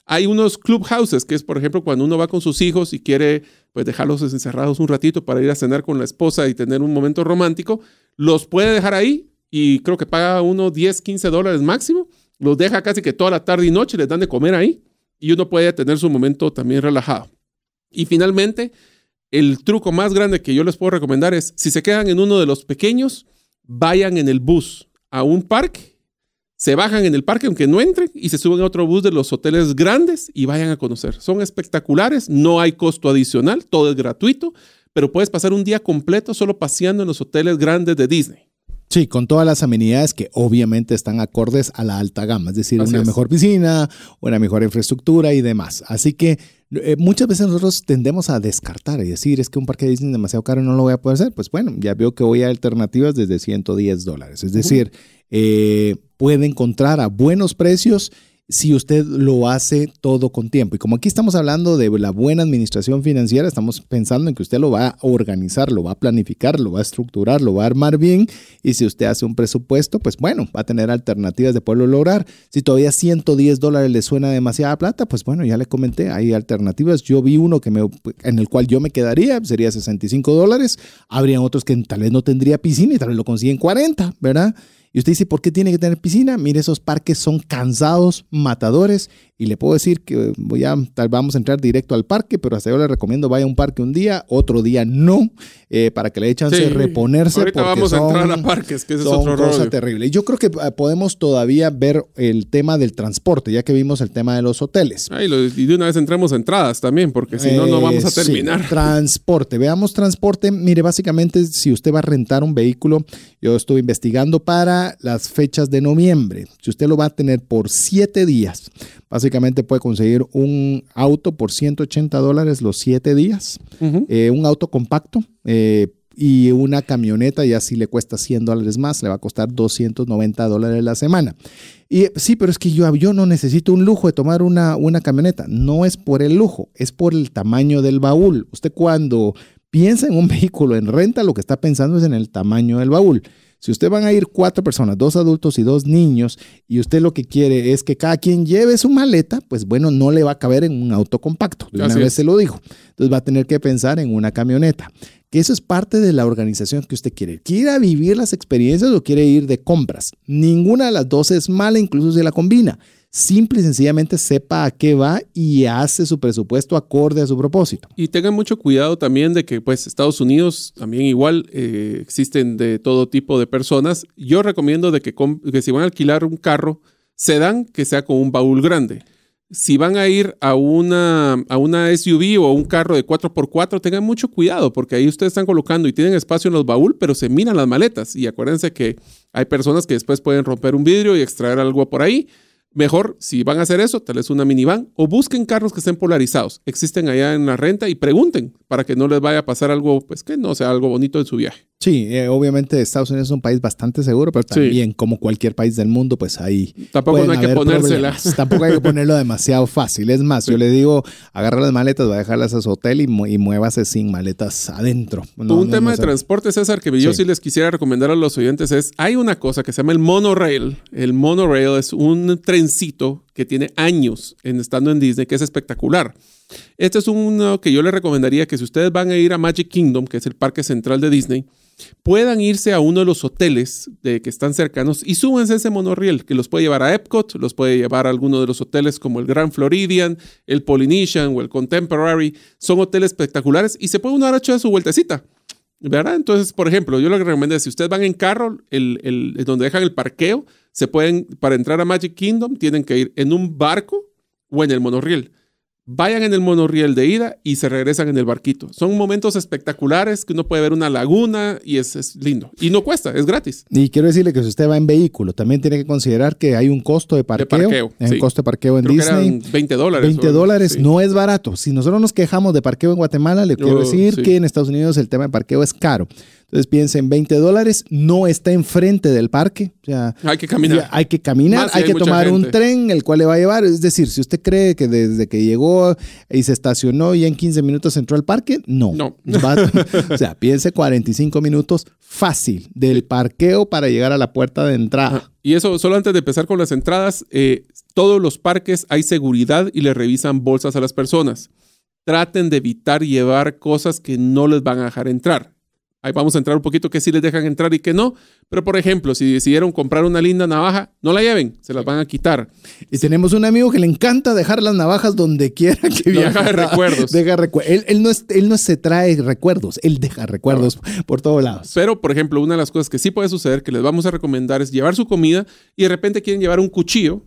Hay unos clubhouses, que es, por ejemplo, cuando uno va con sus hijos y quiere pues, dejarlos encerrados un ratito para ir a cenar con la esposa y tener un momento romántico, los puede dejar ahí y creo que paga uno 10, 15 dólares máximo los deja casi que toda la tarde y noche, les dan de comer ahí y uno puede tener su momento también relajado. Y finalmente, el truco más grande que yo les puedo recomendar es, si se quedan en uno de los pequeños, vayan en el bus a un parque, se bajan en el parque aunque no entren y se suben a otro bus de los hoteles grandes y vayan a conocer. Son espectaculares, no hay costo adicional, todo es gratuito, pero puedes pasar un día completo solo paseando en los hoteles grandes de Disney. Sí, con todas las amenidades que obviamente están acordes a la alta gama, es decir, una mejor piscina, una mejor infraestructura y demás. Así que eh, muchas veces nosotros tendemos a descartar y decir, es que un parque de Disney es demasiado caro y no lo voy a poder hacer. Pues bueno, ya veo que voy a alternativas desde 110 dólares. Es decir, eh, puede encontrar a buenos precios si usted lo hace todo con tiempo. Y como aquí estamos hablando de la buena administración financiera, estamos pensando en que usted lo va a organizar, lo va a planificar, lo va a estructurar, lo va a armar bien. Y si usted hace un presupuesto, pues bueno, va a tener alternativas de poderlo lograr. Si todavía 110 dólares le suena demasiada plata, pues bueno, ya le comenté, hay alternativas. Yo vi uno que me, en el cual yo me quedaría, sería 65 dólares. Habrían otros que tal vez no tendría piscina y tal vez lo consiguen 40, ¿verdad? Y usted dice, ¿por qué tiene que tener piscina? Mire, esos parques son cansados, matadores y le puedo decir que voy a, tal, vamos a entrar directo al parque, pero hasta yo le recomiendo vaya a un parque un día, otro día no, eh, para que le dé chance de reponerse. Ahorita vamos a entrar a parques, que es otro cosa terrible. Yo creo que eh, podemos todavía ver el tema del transporte, ya que vimos el tema de los hoteles. y, de una vez entremos a entradas también, porque si no, no vamos a eh, terminar. transporte, veamos transporte. Mire, básicamente, si usted va a rentar un vehículo, yo estuve investigando para las fechas de noviembre. Si usted lo va a tener por siete días, Básicamente puede conseguir un auto por 180 dólares los 7 días, eh, un auto compacto eh, y una camioneta ya si le cuesta 100 dólares más, le va a costar 290 dólares la semana. Y sí, pero es que yo, yo no necesito un lujo de tomar una, una camioneta. No es por el lujo, es por el tamaño del baúl. Usted cuando piensa en un vehículo en renta, lo que está pensando es en el tamaño del baúl. Si usted van a ir cuatro personas, dos adultos y dos niños, y usted lo que quiere es que cada quien lleve su maleta, pues bueno, no le va a caber en un auto compacto. De una vez se lo dijo. Entonces va a tener que pensar en una camioneta. Que eso es parte de la organización que usted quiere. ¿Quiere vivir las experiencias o quiere ir de compras? Ninguna de las dos es mala, incluso si la combina simple y sencillamente sepa a qué va y hace su presupuesto acorde a su propósito. Y tengan mucho cuidado también de que pues Estados Unidos también igual eh, existen de todo tipo de personas. Yo recomiendo de que, que si van a alquilar un carro, se dan que sea con un baúl grande. Si van a ir a una, a una SUV o un carro de 4x4, tengan mucho cuidado porque ahí ustedes están colocando y tienen espacio en los baúl, pero se miran las maletas. Y acuérdense que hay personas que después pueden romper un vidrio y extraer algo por ahí Mejor, si van a hacer eso, tal vez una minivan o busquen carros que estén polarizados. Existen allá en la renta y pregunten para que no les vaya a pasar algo, pues que no sea algo bonito en su viaje. Sí, eh, obviamente Estados Unidos es un país bastante seguro, pero también como cualquier país del mundo, pues ahí tampoco no hay que ponérsela. Tampoco hay que ponerlo demasiado fácil. Es más, yo le digo, agarra las maletas, va a dejarlas a su hotel y, muévase sin maletas adentro. un tema de transporte, César, que yo sí. les quisiera recomendar a los oyentes es, hay una cosa que se llama el monorail. El monorail es un trencito que tiene años en, estando en Disney, que es espectacular. Este es uno que yo les recomendaría que si ustedes van a ir a Magic Kingdom, que es el parque central de Disney, puedan irse a uno de los hoteles de, que están cercanos y súbanse ese monorriel que los puede llevar a Epcot, los puede llevar a alguno de los hoteles como el Grand Floridian, el Polynesian o el Contemporary. Son hoteles espectaculares y se puede uno dar a su vueltecita. ¿Verdad? Entonces, por ejemplo, yo lo que recomiendo si ustedes van en carro, el, el, donde dejan el parqueo, se pueden, para entrar a Magic Kingdom, tienen que ir en un barco o en el monorriel vayan en el monorriel de ida y se regresan en el barquito. Son momentos espectaculares que uno puede ver una laguna y es, lindo. Y no cuesta, es gratis. Y quiero decirle que si usted va en vehículo, también tiene que considerar que hay un costo de parqueo. De parqueo un costo de parqueo en Disney. 20 dólares. 20 dólares no es barato. Si nosotros nos quejamos de parqueo en Guatemala, le quiero decir que en Estados Unidos el tema de parqueo es caro. Entonces piensen, 20 dólares no está enfrente del parque. O sea, hay que caminar. Hay que caminar, hay, que tomar un tren el cual le va a llevar. Es decir, si usted cree que desde que llegó y se estacionó y en 15 minutos entró al parque, no. No. o sea, piense 45 minutos fácil del parqueo para llegar a la puerta de entrada. Y eso, solo antes de empezar con las entradas, eh, todos los parques hay seguridad y le revisan bolsas a las personas. Traten de evitar llevar cosas que no les van a dejar entrar Ahí vamos a entrar un poquito que sí les dejan entrar y que no. Pero, por ejemplo, si decidieron comprar una linda navaja, no la lleven, se las van a quitar. Y tenemos un amigo que le encanta dejar las navajas donde quiera que viaje. Deja recuerdos. Deja él, él, no él no se trae recuerdos, él deja recuerdos por todos lados. Pero, por ejemplo, una de las cosas que sí puede suceder, que les vamos a recomendar, es llevar su comida y de repente quieren llevar un cuchillo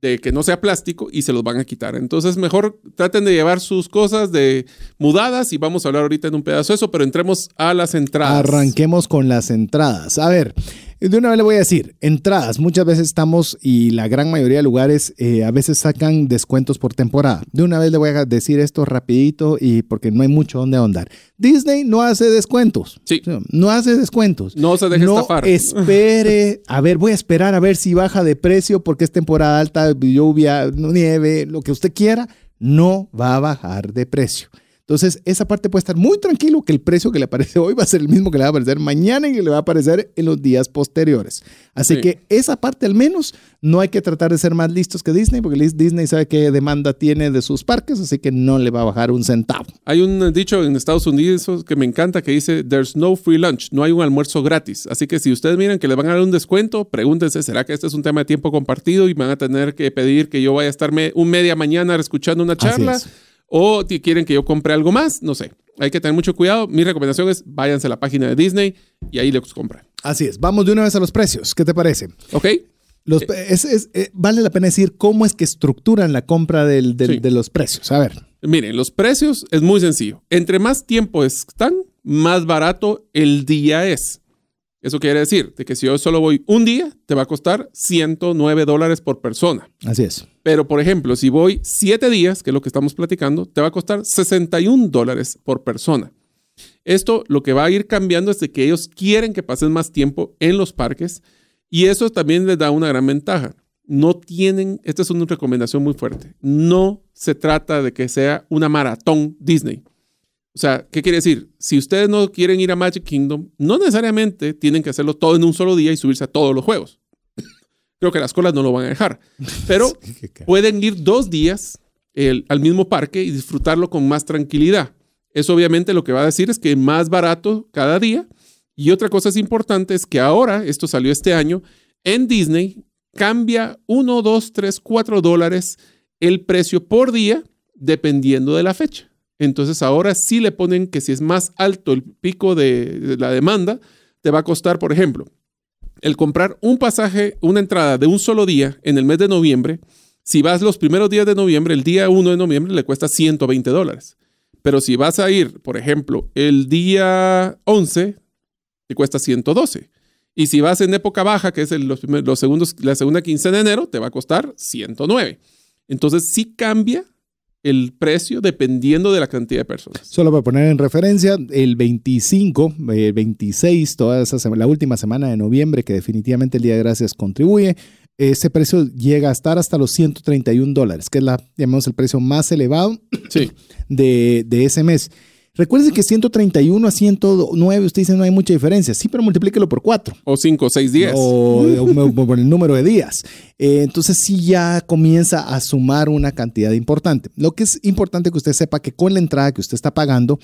de que no sea plástico y se los van a quitar. Entonces, mejor traten de llevar sus cosas de mudadas y vamos a hablar ahorita en un pedazo de eso, pero entremos a las entradas. Arranquemos con las entradas. A ver, de una vez le voy a decir, entradas, muchas veces estamos y la gran mayoría de lugares eh, a veces sacan descuentos por temporada. De una vez le voy a decir esto rapidito y porque no hay mucho donde ahondar. Disney no hace descuentos. Sí. No hace descuentos. No se deje no estafar. espere, a ver, voy a esperar a ver si baja de precio porque es temporada alta, lluvia, nieve, lo que usted quiera, no va a bajar de precio. Entonces, esa parte puede estar muy tranquilo que el precio que le aparece hoy va a ser el mismo que le va a aparecer mañana y que le va a aparecer en los días posteriores. Así Sí. que esa parte al menos no hay que tratar de ser más listos que Disney, porque Disney sabe qué demanda tiene de sus parques, así que no le va a bajar un centavo. Hay un dicho en Estados Unidos que me encanta que dice, there's no free lunch, no hay un almuerzo gratis. Así que si ustedes miran que les van a dar un descuento, pregúntense, ¿será que este es un tema de tiempo compartido y van a tener que pedir que yo vaya a estarme un media mañana escuchando una Así charla? es. O quieren que yo compre algo más, no sé. Hay que tener mucho cuidado. Mi recomendación es váyanse a la página de Disney y ahí les compran. Así es. Vamos de una vez a los precios. ¿Qué te parece? ¿Ok? Los, es- es- eh, vale la pena decir cómo es que estructuran la compra del- del- Sí. de los precios. A ver. Miren, los precios es muy sencillo. Entre más tiempo están, más barato el día es. Eso quiere decir de que si yo solo voy un día, te va a costar 109 dólares por persona. Así es. Pero, por ejemplo, si voy siete días, que es lo que estamos platicando, te va a costar 61 dólares por persona. Esto lo que va a ir cambiando es de que ellos quieren que pasen más tiempo en los parques y eso también les da una gran ventaja. No tienen, esta es una recomendación muy fuerte, no se trata de que sea una maratón Disney. O sea, ¿qué quiere decir? Si ustedes no quieren ir a Magic Kingdom, no necesariamente tienen que hacerlo todo en un solo día y subirse a todos los juegos. Creo que las colas no lo van a dejar. Pero pueden ir dos días el- al mismo parque y disfrutarlo con más tranquilidad. Eso obviamente lo que va a decir es que más barato cada día. Y otra cosa es importante es que ahora, esto salió este año, en Disney cambia 1, 2, 3, 4 dólares el precio por día dependiendo de la fecha. Entonces ahora sí le ponen que si es más alto el pico de, la demanda, te va a costar, por ejemplo, el comprar un pasaje, una entrada de un solo día en el mes de noviembre, si vas los primeros días de noviembre, el día 1 de noviembre le cuesta 120 dólares. Pero si vas a ir, por ejemplo, el día 11, te cuesta 112. Y si vas en época baja, que es el- los segundos, la segunda quincena de enero, te va a costar 109. Entonces sí cambia el precio dependiendo de la cantidad de personas. Solo para poner en referencia, el 25, el 26, toda esa la última semana de noviembre, que definitivamente el Día de Gracias contribuye, ese precio llega a estar hasta los 131 dólares, que es la, llamamos el precio más elevado Sí, de, de ese mes. Recuerden que 131 a 109, usted dice no hay mucha diferencia. Sí, pero multiplíquelo por 4. o 5 o 6 días. O, por el número de días. Eh, entonces sí ya comienza a sumar una cantidad importante. Lo que es importante que usted sepa que con la entrada que usted está pagando,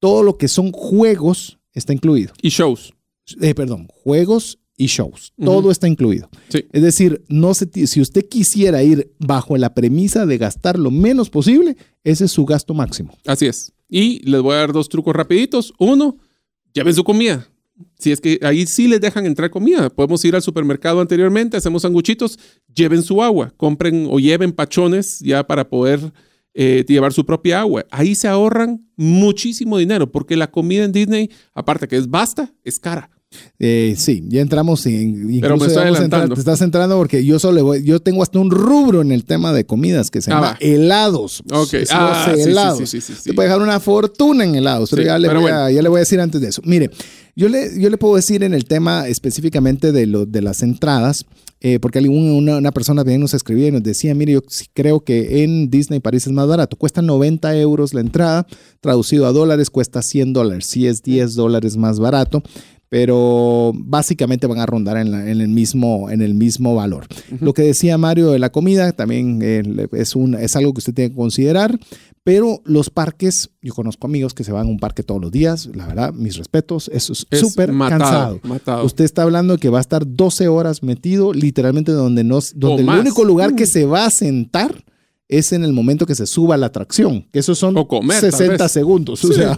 todo lo que son juegos está incluido. Y shows. Eh, perdón, juegos y shows. Todo está incluido. Sí. Es decir, no se si usted quisiera ir bajo la premisa de gastar lo menos posible, ese es su gasto máximo. Así es. Y les voy a dar dos trucos rapiditos. Uno, lleven su comida. Si es que ahí sí les dejan entrar comida. Podemos ir al supermercado anteriormente, hacemos sanguchitos, lleven su agua, compren o lleven pachones ya para poder eh, llevar su propia agua. Ahí se ahorran muchísimo dinero porque la comida en Disney, aparte que es basta, es cara. Eh, sí, ya entramos en. Pero me estoy a adelantando. te estás entrando porque yo solo voy- yo tengo hasta un rubro en el tema de comidas que se Ah, llama va. helados. Ok. Ah, sí, helados. sí, sí. Te puede dejar una fortuna en helados, pero, ya, le pero voy a, bueno. ya le voy a decir antes de eso. Mire, yo le, yo le puedo decir en el tema específicamente de, lo, de las entradas, eh, porque una, una persona bien nos escribía y nos decía, mire, yo creo que en Disney París es más barato, cuesta 90 euros la entrada, traducido a dólares cuesta 100 dólares, sí es 10 dólares más barato, pero básicamente van a rondar en, la- en el, mismo, en el mismo valor. Lo que decía Mario de la comida también eh, es, un, es algo que usted tiene que considerar, pero los parques, yo conozco amigos que se van a un parque todos los días, la verdad, mis respetos, eso es súper cansado. matado. Usted está hablando de que va a estar 12 horas metido, literalmente donde, no, donde el más. único lugar que se va a sentar es en el momento que se suba la atracción, que esos son comer, tal 60 vez. segundos. O sea,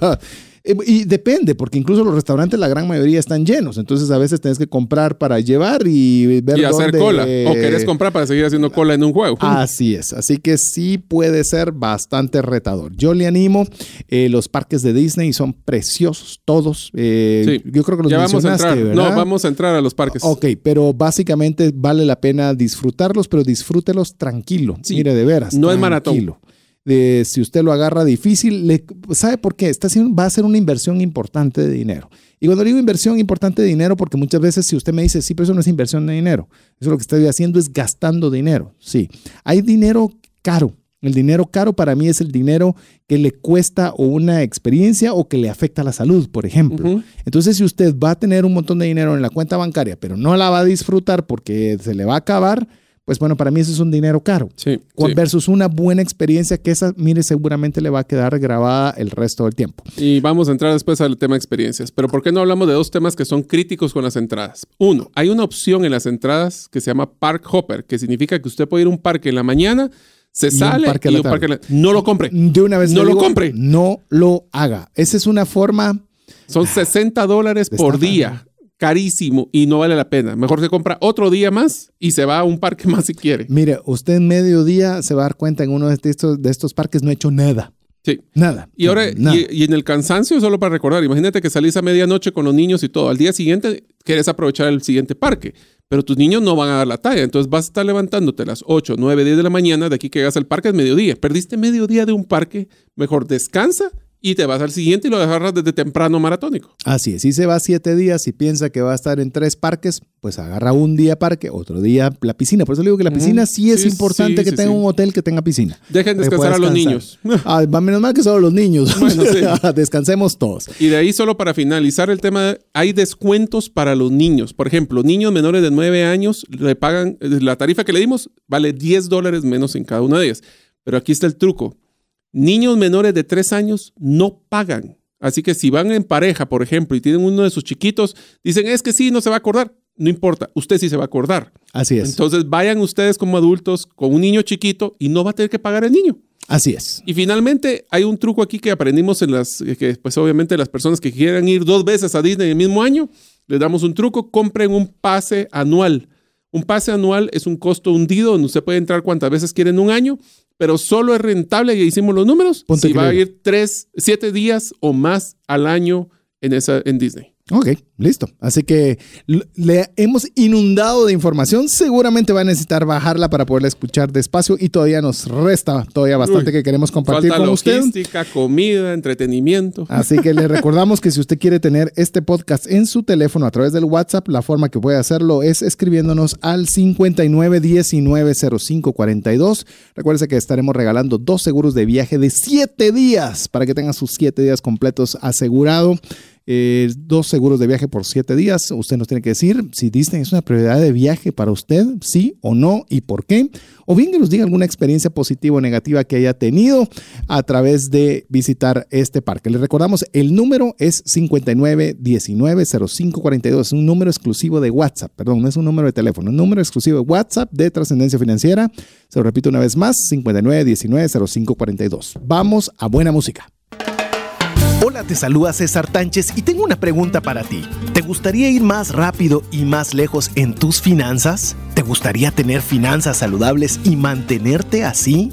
y depende, porque incluso los restaurantes, la gran mayoría están llenos. Entonces, a veces tenés que comprar para llevar y ver y hacer dónde- cola. O querés comprar para seguir haciendo cola en un juego. Así es, así que sí puede ser bastante retador. Yo le animo, eh, los parques de Disney son preciosos todos. eh, Sí. Yo creo que los ya vamos a entrar. ¿verdad? No, vamos a entrar a los parques. Ok, pero básicamente vale la pena disfrutarlos, pero disfrútelos tranquilo. Sí. Mire, de veras. No es maratón. De, si usted lo agarra difícil, le- ¿sabe por qué? Está haciendo, va a ser una inversión importante de dinero. Y cuando digo inversión importante de dinero, porque muchas veces si usted me dice, sí, pero eso no es inversión de dinero, eso lo que estoy haciendo es gastando dinero. Sí, hay dinero caro El dinero caro para mí es el dinero que le cuesta o una experiencia o que le afecta a la salud, por ejemplo. Entonces, si usted va a tener un montón de dinero en la cuenta bancaria, pero no la va a disfrutar porque se le va a acabar, pues bueno, para mí eso es un dinero caro. Sí. Versus una buena experiencia que esa, mire, seguramente le va a quedar grabada el resto del tiempo. Y vamos a entrar después al tema de experiencias. Pero ¿por qué no hablamos de dos temas que son críticos con las entradas? Uno, hay una opción en las entradas que se llama Park Hopper, que significa que usted puede ir a un parque en la mañana, se sale y un parque la- No lo compre. De una vez No lo digo, compre. No lo haga. Esa es una forma. Son 60 dólares De por día. Carísimo y no vale la pena. Mejor se compra otro día más y se va a un parque más si quiere. Mire, usted en mediodía se va a dar cuenta en uno de estos, de estos parques no ha hecho nada. Sí. Nada. Y ahora, Nada. y, y en el cansancio, solo para recordar, imagínate que salís a medianoche con los niños y todo. Al día siguiente quieres aprovechar el siguiente parque, pero tus niños no van a dar la talla. Entonces vas a estar levantándote a las 8, 9, 10 de la mañana. De aquí que llegas al parque es mediodía. Perdiste mediodía de un parque, mejor descansa y te vas al siguiente y lo agarras desde temprano maratónico. Así es, si se va siete días y piensa que va a estar en tres parques, pues agarra un día parque, otro día la piscina. Por eso le digo que la piscina sí es Sí, importante sí, que sí, tenga un hotel que tenga piscina. Dejen descansar a los niños. Ah, va menos mal que solo los niños. Bueno. Descansemos todos. Y de ahí solo para finalizar el tema, hay descuentos para los niños. Por ejemplo, niños menores de 9 años le pagan, eh, la tarifa que le dimos vale 10 dólares menos en cada una de ellas. Pero aquí está el truco. Niños menores de 3 años no pagan. Así que si van en pareja, por ejemplo, y tienen uno de sus chiquitos, dicen, es que sí, no se va a acordar. No importa, usted sí se va a acordar. Así es. Entonces vayan ustedes como adultos con un niño chiquito y no va a tener que pagar el niño. Así es. Y finalmente hay un truco aquí que aprendimos en las, eh, que pues obviamente las personas que quieran ir dos veces a Disney el mismo año, les damos un truco, compren un pase anual. Un pase anual es un costo hundido donde usted puede entrar cuantas veces quiere en un año, pero solo es rentable, ya hicimos los números, Ponte si va a ir tres, siete días o más al año en, esa, en Disney. Ok, listo. Así que le hemos inundado de información. Seguramente va a necesitar bajarla para poderla escuchar despacio y todavía nos resta todavía bastante Uy, que queremos compartir Falta con usted. logística, comida, entretenimiento. Así que le recordamos que si usted quiere tener este podcast en su teléfono a través del WhatsApp, la forma que puede hacerlo es escribiéndonos al 59190542. Recuerde que estaremos regalando dos seguros de viaje de siete días para que tenga sus siete días completos asegurado. Eh, dos seguros de viaje por siete días. Usted nos tiene que decir si Disney es una prioridad de viaje para usted, sí o no y por qué. O bien que nos diga alguna experiencia positiva o negativa que haya tenido a través de visitar este parque. Le recordamos, el número es 59190542. Es un número exclusivo de WhatsApp, perdón, no es un número de teléfono, un número exclusivo de WhatsApp de trascendencia financiera. Se lo repito una vez más, 59190542. Vamos a buena música. Hola, te saluda César Tánchez y tengo una pregunta para ti. ¿Te gustaría ir más rápido y más lejos en tus finanzas? ¿Te gustaría tener finanzas saludables y mantenerte así?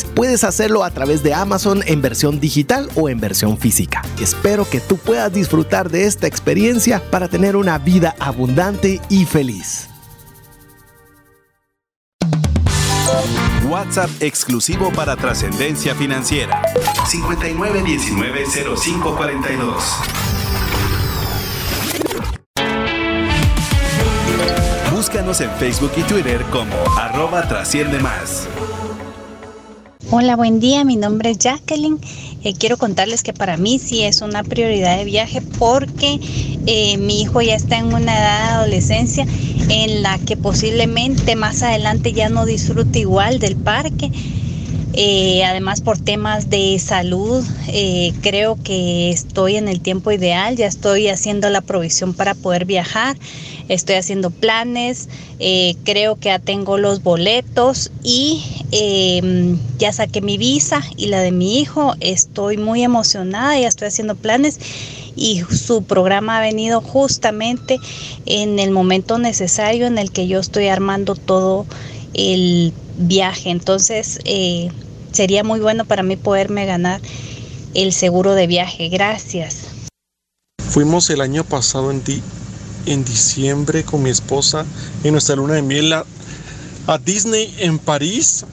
puedes hacerlo a través de Amazon en versión digital o en versión física. Espero que tú puedas disfrutar de esta experiencia para tener una vida abundante y feliz. WhatsApp exclusivo para trascendencia financiera. 59190542. Búscanos en Facebook y Twitter como arroba trasciende más. Hola, buen día. Mi nombre es Jacqueline. Eh, quiero contarles que para mí sí es una prioridad de viaje porque eh, mi hijo ya está en una edad de adolescencia en la que posiblemente más adelante ya no disfrute igual del parque. Eh, además por temas de salud, creo que estoy en el tiempo ideal, ya estoy haciendo la provisión para poder viajar, estoy haciendo planes, eh, creo que ya tengo los boletos y eh, ya saqué mi visa y la de mi hijo, estoy muy emocionada, ya estoy haciendo planes y su programa ha venido justamente en el momento necesario en el que yo estoy armando todo el viaje. Entonces, eh, sería muy bueno para mí poderme ganar el seguro de viaje. Gracias. Fuimos el año pasado en, di en diciembre con mi esposa en nuestra luna de miel a, Disney en París,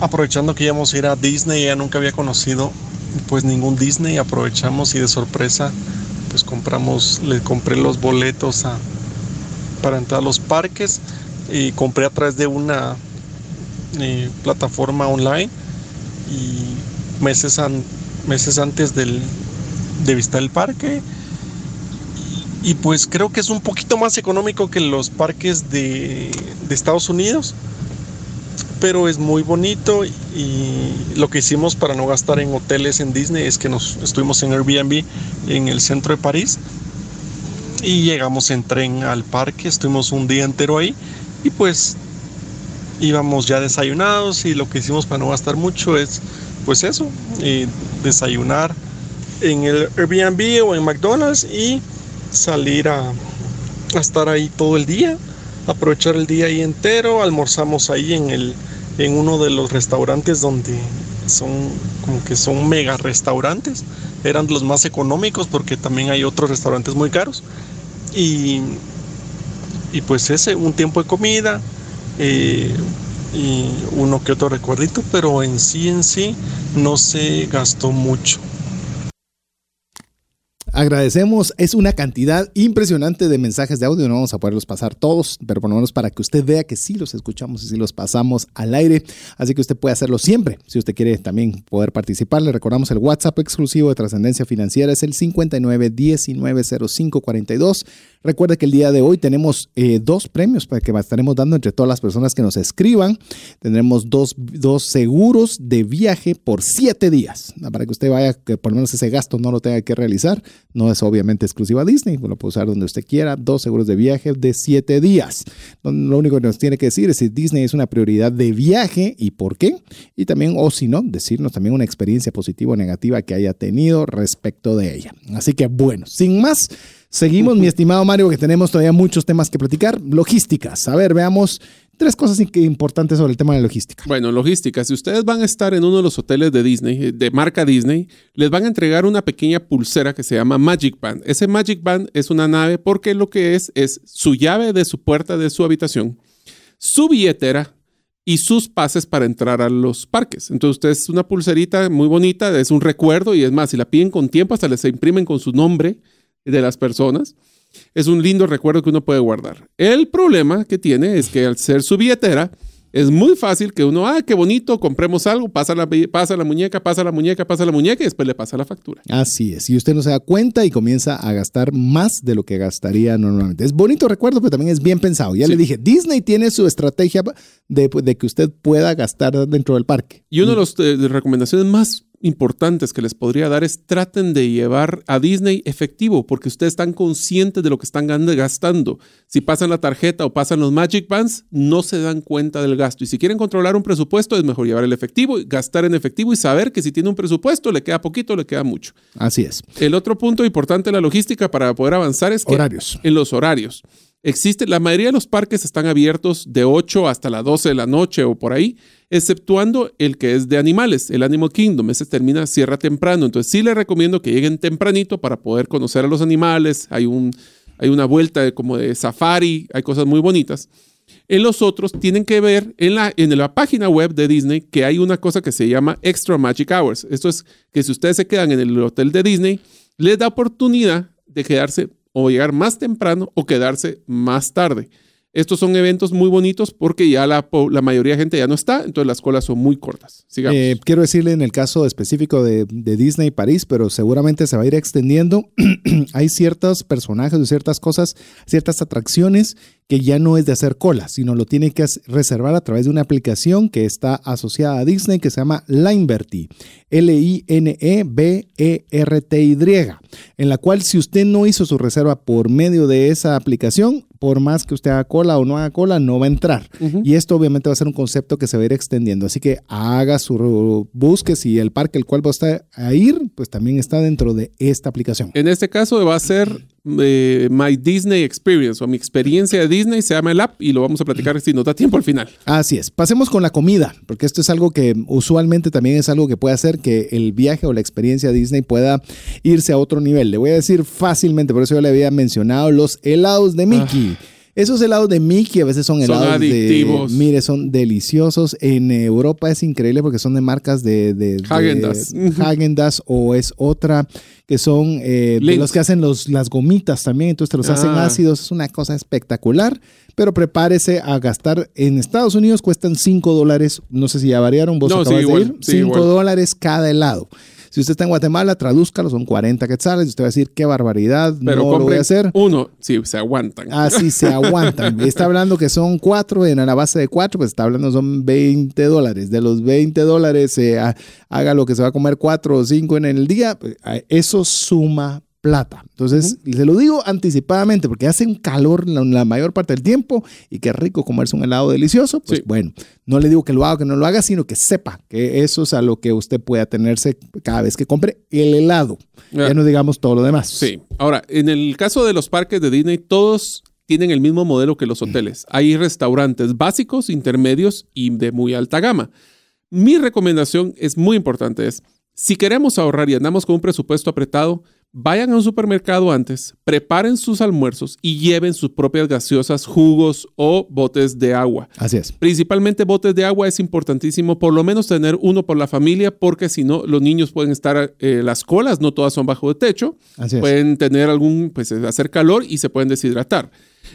aprovechando que íbamos a ir a Disney, ella nunca había conocido pues ningún Disney, aprovechamos y de sorpresa pues compramos, le compré los boletos a, para entrar a los parques y compré a través de una eh, plataforma online y meses antes del, de visitar el parque y, pues creo que es un poquito más económico que los parques de, de Estados Unidos pero es muy bonito y lo que hicimos para no gastar en hoteles en Disney es que nos estuvimos en Airbnb en el centro de París y llegamos en tren al parque, estuvimos un día entero ahí y pues íbamos ya desayunados y lo que hicimos para no gastar mucho es pues eso, eh, desayunar en el Airbnb o en McDonald's y salir a, estar ahí todo el día aprovechar el día ahí entero, almorzamos ahí en el en uno de los restaurantes donde son como que son mega restaurantes, eran los más económicos porque también hay otros restaurantes muy caros y, y pues ese un tiempo de comida eh, y uno que otro recuerdito, pero en sí en sí no se gastó mucho. Agradecemos, es una cantidad impresionante de mensajes de audio, no vamos a poderlos pasar todos, pero por lo menos para que usted vea que sí los escuchamos y sí los pasamos al aire, así que usted puede hacerlo siempre. Si usted quiere también poder participar, le recordamos el WhatsApp exclusivo de Trascendencia Financiera es el 59190542. Recuerde que el día de hoy tenemos eh, dos premios para que estaremos dando entre todas las personas que nos escriban. Tendremos dos, dos seguros de viaje por siete días, para que usted vaya, que por lo menos ese gasto no lo tenga que realizar. No es obviamente exclusiva Disney, lo puede usar donde usted quiera. Dos seguros de viaje de siete días. Lo único que nos tiene que decir es si Disney es una prioridad de viaje y por qué. Y también, o si no, decirnos también una experiencia positiva o negativa que haya tenido respecto de ella. Así que bueno, sin más. Seguimos, mi estimado Mario, que tenemos todavía muchos temas que platicar. Logísticas. A ver, veamos tres cosas importantes sobre el tema de logística. Bueno, logística. Si ustedes van a estar en uno de los hoteles de Disney, de marca Disney, les van a entregar una pequeña pulsera que se llama Magic Band. Ese Magic Band es una nave porque lo que es es su llave de su puerta de su habitación, su billetera y sus pases para entrar a los parques. Entonces, usted es una pulserita muy bonita, es un recuerdo y es más, si la piden con tiempo, hasta les imprimen con su nombre de las personas. Es un lindo recuerdo que uno puede guardar. El problema que tiene es que al ser su billetera, es muy fácil que uno, ah, qué bonito, compremos algo, pasa la, pasa la muñeca, pasa la muñeca, pasa la muñeca y después le pasa la factura. Así es, y usted no se da cuenta y comienza a gastar más de lo que gastaría normalmente. Es bonito recuerdo, pero también es bien pensado. Ya sí. le dije, Disney tiene su estrategia de, de, que usted pueda gastar dentro del parque. Y una de las de recomendaciones más importantes que les podría dar es traten de llevar a Disney efectivo, porque ustedes están conscientes de lo que están gastando. Si pasan la tarjeta o pasan los Magic Bands, no se dan cuenta del gasto. Y si quieren controlar un presupuesto, es mejor llevar el efectivo, gastar en efectivo y saber que si tiene un presupuesto, le queda poquito, le queda mucho. Así es. El otro punto importante de la logística para poder avanzar es que horarios. en los horarios. Existe, la mayoría de los parques están abiertos de 8 hasta las 12 de la noche o por ahí, exceptuando el que es de animales, el Animal Kingdom. Ese termina, cierra temprano. Entonces sí les recomiendo que lleguen tempranito para poder conocer a los animales. Hay, un, hay una vuelta como de safari, hay cosas muy bonitas. En los otros tienen que ver en la, en la página web de Disney que hay una cosa que se llama Extra Magic Hours. Esto es que si ustedes se quedan en el hotel de Disney, les da oportunidad de quedarse o llegar más temprano o quedarse más tarde. Estos son eventos muy bonitos porque ya la, mayoría de gente ya no está, entonces las colas son muy cortas. Eh, quiero decirle en el caso específico de, de, Disney París, pero seguramente se va a ir extendiendo. Hay ciertos personajes o ciertas cosas, ciertas atracciones que ya no es de hacer cola, sino lo tiene que reservar a través de una aplicación que está asociada a Disney que se llama Lineberty, L-I-N-E-B-E-R-T-Y, en la cual si usted no hizo su reserva por medio de esa aplicación, por más que usted haga cola o no haga cola, no va a entrar. Uh -huh. Y esto obviamente va a ser un concepto que se va a ir extendiendo. Así que haga su busque si el parque el cual va a ir, pues también está dentro de esta aplicación. En este caso va a ser eh, My Disney Experience o mi experiencia de Disney, se llama el app y lo vamos a platicar si nos da tiempo al final. Así es. Pasemos con la comida, porque esto es algo que usualmente también es algo que puede hacer que el viaje o la experiencia Disney pueda irse a otro nivel. Le voy a decir fácilmente, por eso yo le había mencionado los helados de Mickey. Ah. Esos helados de Mickey a veces son Son helados adictivos. de... Mire, son deliciosos. En Europa es increíble porque son de marcas de... de. Häagen-Dazs o es otra que son eh, de los que hacen los, las gomitas también. Entonces te los hacen Ah. ácidos. Es una cosa espectacular. Pero prepárese a gastar. En Estados Unidos cuestan 5 dólares. No sé si ya variaron. Vos No, sí, acabas igual, de ir. sí, 5 igual. dólares cada helado. Si usted está en Guatemala, tradúzcalo, son 40 quetzales. Y usted va a decir, qué barbaridad, Pero no lo voy a hacer. uno, sí, se aguantan. Así se aguantan. Está hablando que son cuatro, en la base de cuatro, pues está hablando son 20 dólares. De los 20 dólares, eh, ha- haga lo que se va a comer cuatro o cinco en el día, pues, eso suma plata. Entonces, se lo digo anticipadamente porque hace un calor la, la mayor parte del tiempo y qué rico comerse un helado delicioso. Pues Sí. bueno, no le digo que lo haga o que no lo haga, sino que sepa que eso es a lo que usted puede atenerse cada vez que compre el helado. Ah. Ya no digamos todo lo demás. Sí. Ahora, en el caso de los parques de Disney, todos tienen el mismo modelo que los hoteles. Hay restaurantes básicos, intermedios y de muy alta gama. Mi recomendación es muy importante, es si queremos ahorrar y andamos con un presupuesto apretado, vayan a un supermercado antes, preparen sus almuerzos y lleven sus propias gaseosas, jugos o botes de agua. Así es. Principalmente botes de agua es importantísimo, por lo menos tener uno por la familia, porque si no, los niños pueden estar, eh, las colas no todas son bajo de techo, Así es. pueden tener algún, pues hacer calor y se pueden deshidratar.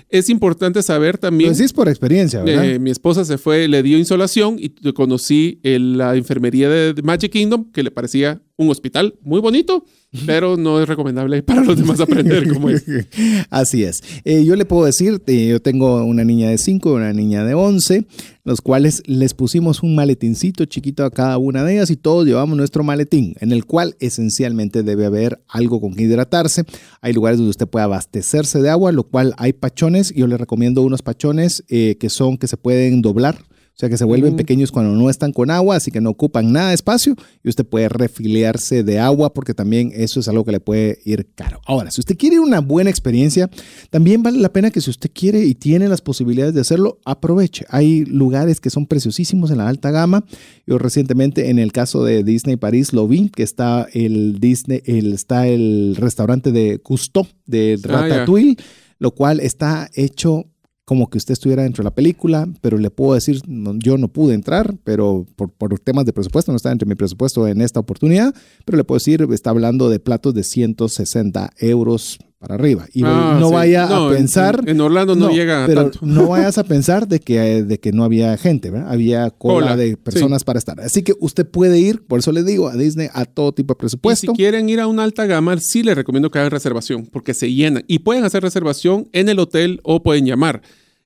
Es importante saber también, Lo decís por experiencia, ¿verdad? eh, mi esposa se fue, le dio insolación y conocí el- la enfermería de, de Magic Kingdom, que le parecía un hospital muy bonito, pero no es recomendable para los demás aprender cómo es. Así es. Eh, yo le puedo decir, eh, yo tengo una niña de 5 y una niña de 11, los cuales les pusimos un maletincito chiquito a cada una de ellas y todos llevamos nuestro maletín, en el cual esencialmente debe haber algo con que hidratarse. Hay lugares donde usted puede abastecerse de agua, lo cual hay pachones. Yo le recomiendo unos pachones eh, que son que se pueden doblar. O sea que se vuelven pequeños cuando no están con agua, así que no ocupan nada de espacio y usted puede refiliarse de agua porque también eso es algo que le puede ir caro. Ahora, si usted quiere una buena experiencia, también vale la pena que si usted quiere y tiene las posibilidades de hacerlo, aproveche. Hay lugares que son preciosísimos en la alta gama. Yo recientemente en el caso de Disney París lo vi, que está el Disney, el, está el restaurante de Cousteau de Ah. Ratatouille, lo cual está hecho como que usted estuviera dentro de la película, pero le puedo decir, no, yo no pude entrar, pero por, por temas de presupuesto, no está entre mi presupuesto en esta oportunidad, pero le puedo decir, está hablando de platos de 160 euros para arriba. Y Ah, no sí. vaya No, a en- pensar... En, Orlando no, llega pero tanto. no vayas a pensar de que, de que no había gente, ¿verdad? Había cola, de personas para estar. Así que usted puede ir, por eso le digo, a Disney a todo tipo de Y presupuesto. si quieren ir a una alta gama, sí les recomiendo que hagan reservación, porque se llenan. Y pueden hacer reservación en el hotel o pueden llamar.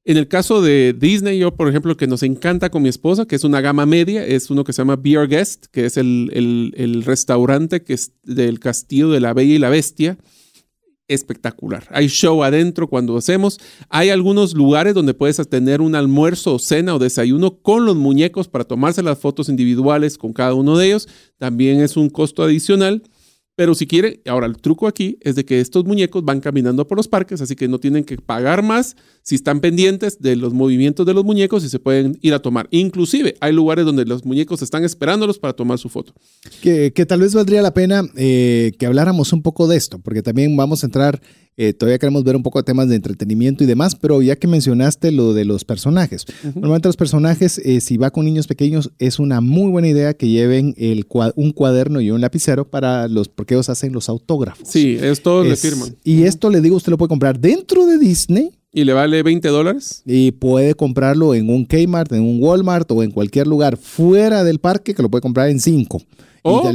En el caso de Disney, yo, por ejemplo, que nos encanta con mi esposa, que es una gama media, es uno que se llama Beer Guest, que es el, el- el restaurante que es del castillo de la Bella y la Bestia. Espectacular. Hay show adentro cuando hacemos. Hay algunos lugares donde puedes tener un almuerzo, cena o desayuno con los muñecos para tomarse las fotos individuales con cada uno de ellos. También es un costo adicional. Pero si quiere, ahora el truco aquí es de que estos muñecos van caminando por los parques, así que no tienen que pagar más si están pendientes de los movimientos de los muñecos y se pueden ir a tomar. Inclusive hay lugares donde los muñecos están esperándolos para tomar su foto. que, que tal vez valdría la pena eh, que habláramos un poco de esto, porque también vamos a entrar, eh, todavía queremos ver un poco de temas de entretenimiento y demás, pero ya que mencionaste lo de los personajes, normalmente los personajes, eh, si va con niños pequeños, es una muy buena idea que lleven el, un cuaderno y un lapicero para los, porque ellos hacen los autógrafos. Sí, es todos le firman. Y esto le digo, usted lo puede comprar dentro de Disney. Y le vale 20 dólares. Y puede comprarlo en un Kmart, en un Walmart o en cualquier lugar fuera del parque que lo puede comprar en 5. O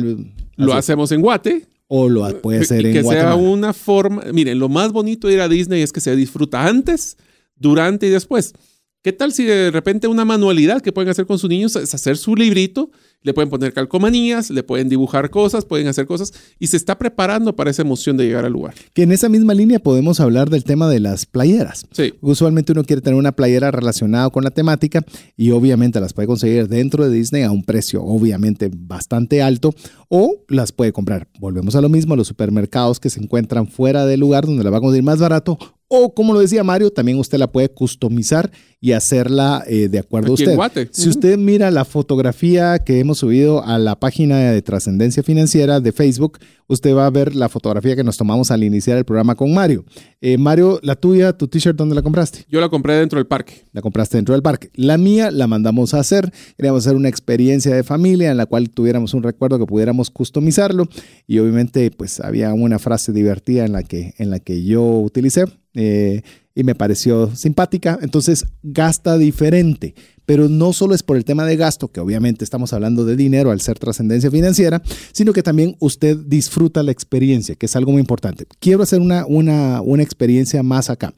Lo hacemos en Guate. O lo ha- puede ser y en que sea una forma. Miren, lo más bonito de ir a Disney es que se disfruta antes, durante y después. ¿Qué tal si de repente una manualidad que pueden hacer con sus niños es hacer su librito, le pueden poner calcomanías, le pueden dibujar cosas, pueden hacer cosas y se está preparando para esa emoción de llegar al lugar. Que en esa misma línea podemos hablar del tema de las playeras. Sí. Usualmente uno quiere tener una playera relacionada con la temática y obviamente las puede conseguir dentro de Disney a un precio obviamente bastante alto o las puede comprar. Volvemos a lo mismo, los supermercados que se encuentran fuera del lugar donde la va a conseguir más barato o como lo decía Mario, también usted la puede customizar y hacerla eh, de acuerdo Aquí a usted. Si Ujú. usted mira la fotografía que hemos subido a la página de Trascendencia Financiera de Facebook, usted va a ver la fotografía que nos tomamos al iniciar el programa con Mario. Eh, Mario, la tuya, tu t-shirt, ¿dónde la compraste? Yo la compré dentro del parque. La compraste dentro del parque. La mía la mandamos a hacer. Queríamos hacer una experiencia de familia en la cual tuviéramos un recuerdo que pudiéramos customizarlo. Y obviamente, pues había una frase divertida en la que, en la que yo utilicé eh, y me pareció simpática. Entonces, gasta diferente. Pero no solo es por el tema de gasto, que obviamente estamos hablando de dinero al ser trascendencia financiera, sino que también usted disfruta la experiencia, que es algo muy importante. Quiero hacer una, una, una experiencia más acá.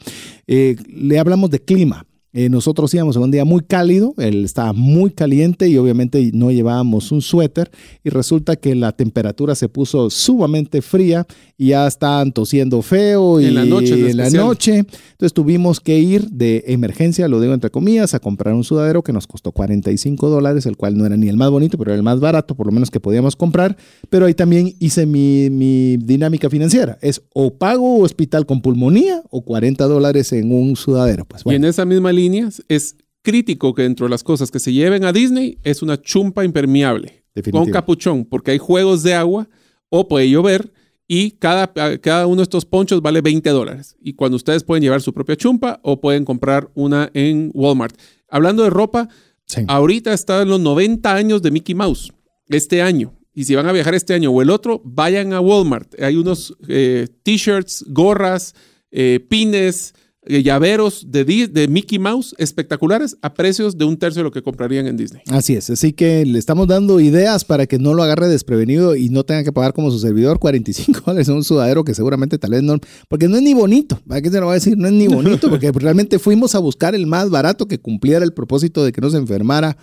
Eh, le hablamos de clima. Eh, nosotros íbamos en un día muy cálido, él estaba muy caliente y obviamente no llevábamos un suéter y resulta que la temperatura se puso sumamente fría y ya estaban tosiendo feo y En la noche, en en la noche. Entonces tuvimos que ir de emergencia, lo digo entre comillas, a comprar un sudadero que nos costó 45 dólares, el cual no era ni el más bonito, pero era el más barato, por lo menos que podíamos comprar. Pero ahí también hice mi, mi dinámica financiera. Es o pago hospital con pulmonía o 40 dólares en un sudadero. Pues Y en esa misma línea es crítico que dentro de las cosas que se lleven a Disney es una chumpa impermeable Definitivo. con capuchón, porque hay juegos de agua o puede llover y cada, cada uno de estos ponchos vale 20 dólares. Y cuando ustedes pueden llevar su propia chumpa o pueden comprar una en Walmart. Hablando de ropa, Sí. ahorita están los 90 años de Mickey Mouse, este año. Y si van a viajar este año o el otro, vayan a Walmart. Hay unos eh, t-shirts, gorras, eh, pines, llaveros de, de Mickey Mouse espectaculares a precios de un tercio de lo que comprarían en Disney. Así es, así que le estamos dando ideas para que no lo agarre desprevenido y no tenga que pagar como su servidor 45 dólares un sudadero que seguramente tal vez no, porque no es ni bonito, ¿para qué se lo voy a decir? No es ni bonito, porque realmente fuimos a buscar el más barato que cumpliera el propósito de que no se enfermara.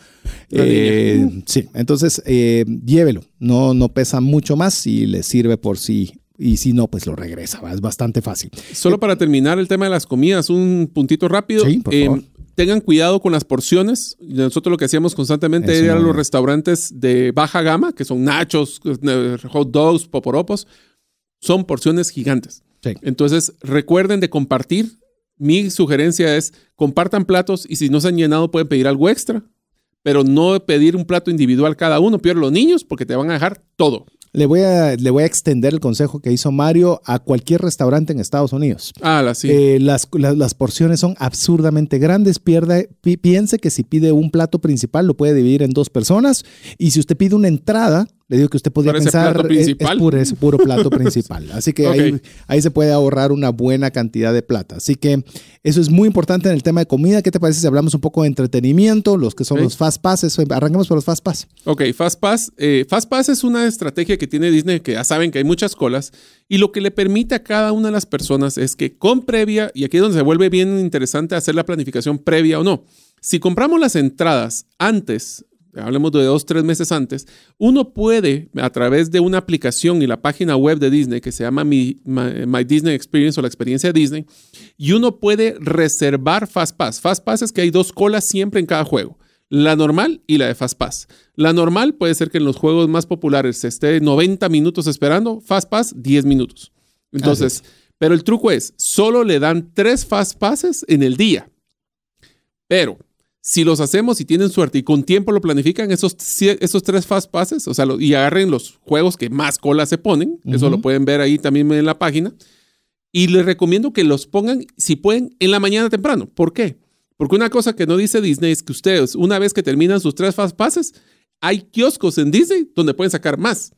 Eh, sí, entonces eh, llévelo, no, no pesa mucho más y le sirve por sí. Y si no, pues lo regresa, ¿va? es bastante fácil. Solo para terminar el tema de las comidas, un puntito rápido. Sí, por Eh, favor. tengan cuidado con las porciones. Nosotros lo que hacíamos constantemente Eso era no- a los restaurantes de baja gama, que son nachos, eh, hot dogs, poporopos. Son porciones gigantes. Sí. Entonces, recuerden de compartir. Mi sugerencia es compartan platos y si no se han llenado pueden pedir algo extra, pero no pedir un plato individual cada uno. Peor los niños porque te van a dejar todo. Le voy, a, le voy a extender el consejo que hizo Mario a cualquier restaurante en Estados Unidos. Ah, la sí. Eh, las, las, las porciones son absurdamente grandes. Pierda, pi- piense que si pide un plato principal lo puede dividir en dos personas. Y si usted pide una entrada, le digo que usted podría pensar es- puro, es puro plato principal. Así que ahí, ahí se puede ahorrar una buena cantidad de plata. Así que eso es muy importante en el tema de comida. ¿Qué te parece si hablamos un poco de entretenimiento? Los que son los fast passes. Arranquemos por los fast pass. Ok, FastPass. Eh, FastPass es una estrategia que tiene Disney que ya saben que hay muchas colas y lo que le permite a cada una de las personas es que con previa, y aquí es donde se vuelve bien interesante hacer la planificación previa o no. Si compramos las entradas antes, hablemos de dos, tres meses antes, uno puede a través de una aplicación y la página web de Disney que se llama My Disney Experience o la experiencia de Disney, y uno puede reservar FastPass. FastPass es que hay dos colas siempre en cada juego. La normal y la de FastPass. La normal puede ser que en los juegos más populares se esté 90 minutos esperando, FastPass 10 minutos. Entonces, pero el truco es, solo le dan tres FastPasses en el día. Pero si los hacemos y tienen suerte y con tiempo lo planifican, esos, esos tres FastPasses, o sea, lo- y agarren los juegos que más colas se ponen, eso lo pueden ver ahí también en la página. Y les recomiendo que los pongan, si pueden, en la mañana temprano. ¿Por qué? Porque una cosa que no dice Disney es que ustedes, una vez que terminan sus tres fast passes, hay kioscos en Disney donde pueden sacar más.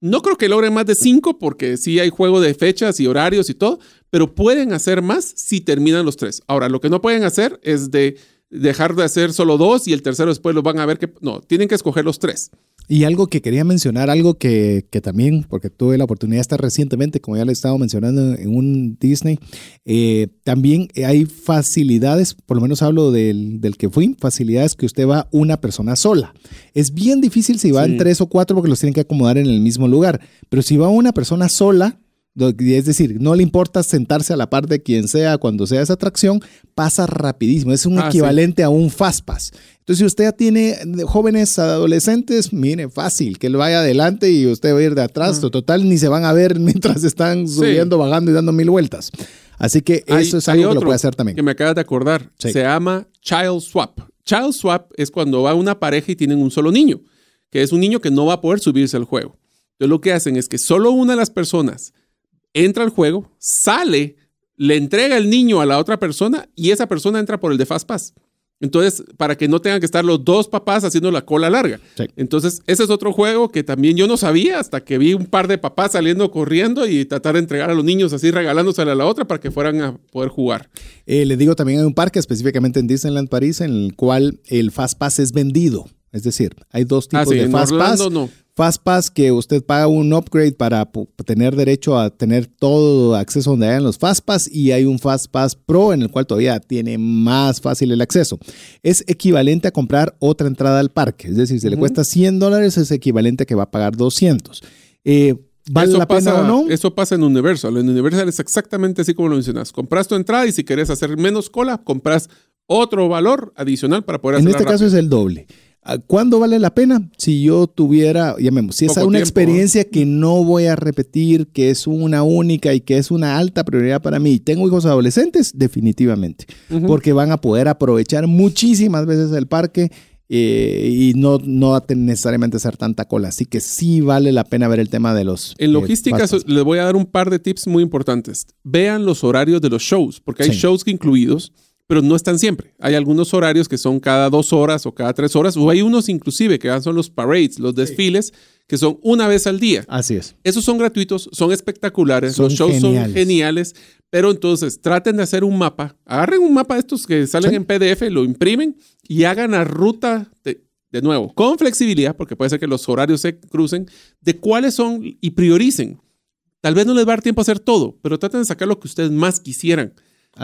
No creo que logren más de cinco porque sí hay juego de fechas y horarios y todo, pero pueden hacer más si terminan los tres. Ahora, lo que no pueden hacer es de dejar de hacer solo dos y el tercero después los van a ver que no, tienen que escoger los tres. Y algo que quería mencionar, algo que, que, también, porque tuve la oportunidad de estar recientemente, como ya le he estado mencionando en un Disney, eh, también hay facilidades, por lo menos hablo del, del, que fui, facilidades que usted va una persona sola. Es bien difícil si van sí. tres o cuatro porque los tienen que acomodar en el mismo lugar, pero si va una persona sola, es decir, no le importa sentarse a la par de quien sea cuando sea esa atracción, pasa rapidísimo. Es un ah, equivalente sí. a un fast pass. Entonces, si usted ya tiene jóvenes adolescentes, mire, fácil, que él vaya adelante y usted va a ir de atrás. Uh -huh. Total, ni se van a ver mientras están subiendo, sí. bajando y dando mil vueltas. Así que hay, eso es algo que lo puede hacer también. Que me acabas de acordar. Sí. Se llama Child Swap. Child Swap es cuando va una pareja y tienen un solo niño, que es un niño que no va a poder subirse al juego. Entonces, lo que hacen es que solo una de las personas entra al juego, sale, le entrega el niño a la otra persona y esa persona entra por el de Fast Pass. Entonces, para que no tengan que estar los dos papás haciendo la cola larga. Sí. Entonces, ese es otro juego que también yo no sabía hasta que vi un par de papás saliendo corriendo y tratar de entregar a los niños así regalándosela a la otra para que fueran a poder jugar. Eh, les digo, también hay un parque específicamente en Disneyland París en el cual el Fast Pass es vendido. Es decir, hay dos tipos ah, sí, de Fast Orlando, Pass. No. FastPass que usted paga un upgrade para tener derecho a tener todo acceso donde hayan los FastPass y hay un FastPass Pro en el cual todavía tiene más fácil el acceso. Es equivalente a comprar otra entrada al parque, es decir, si uh -huh. le cuesta 100 dólares es equivalente a que va a pagar 200. Eh, ¿Vale eso la pasa, pena o no? Eso pasa en Universal. En Universal es exactamente así como lo mencionas. Compras tu entrada y si quieres hacer menos cola, compras otro valor adicional para poder En hacerla este caso es el doble. ¿Cuándo vale la pena? Si yo tuviera, llamemos, si es una tiempo, experiencia que no voy a repetir, que es una única y que es una alta prioridad para mí, y tengo hijos adolescentes, definitivamente, uh -huh. porque van a poder aprovechar muchísimas veces el parque eh, y no, no va a necesariamente ser tanta cola. Así que sí vale la pena ver el tema de los. En logística, eh, les voy a dar un par de tips muy importantes. Vean los horarios de los shows, porque hay sí. shows incluidos pero no están siempre. Hay algunos horarios que son cada dos horas o cada tres horas, o hay unos inclusive que son los parades, los desfiles, sí. que son una vez al día. Así es. Esos son gratuitos, son espectaculares, son los shows geniales. son geniales, pero entonces traten de hacer un mapa, agarren un mapa de estos que salen sí. en PDF, lo imprimen y hagan la ruta de, de nuevo, con flexibilidad, porque puede ser que los horarios se crucen, de cuáles son y prioricen. Tal vez no les va a dar tiempo a hacer todo, pero traten de sacar lo que ustedes más quisieran.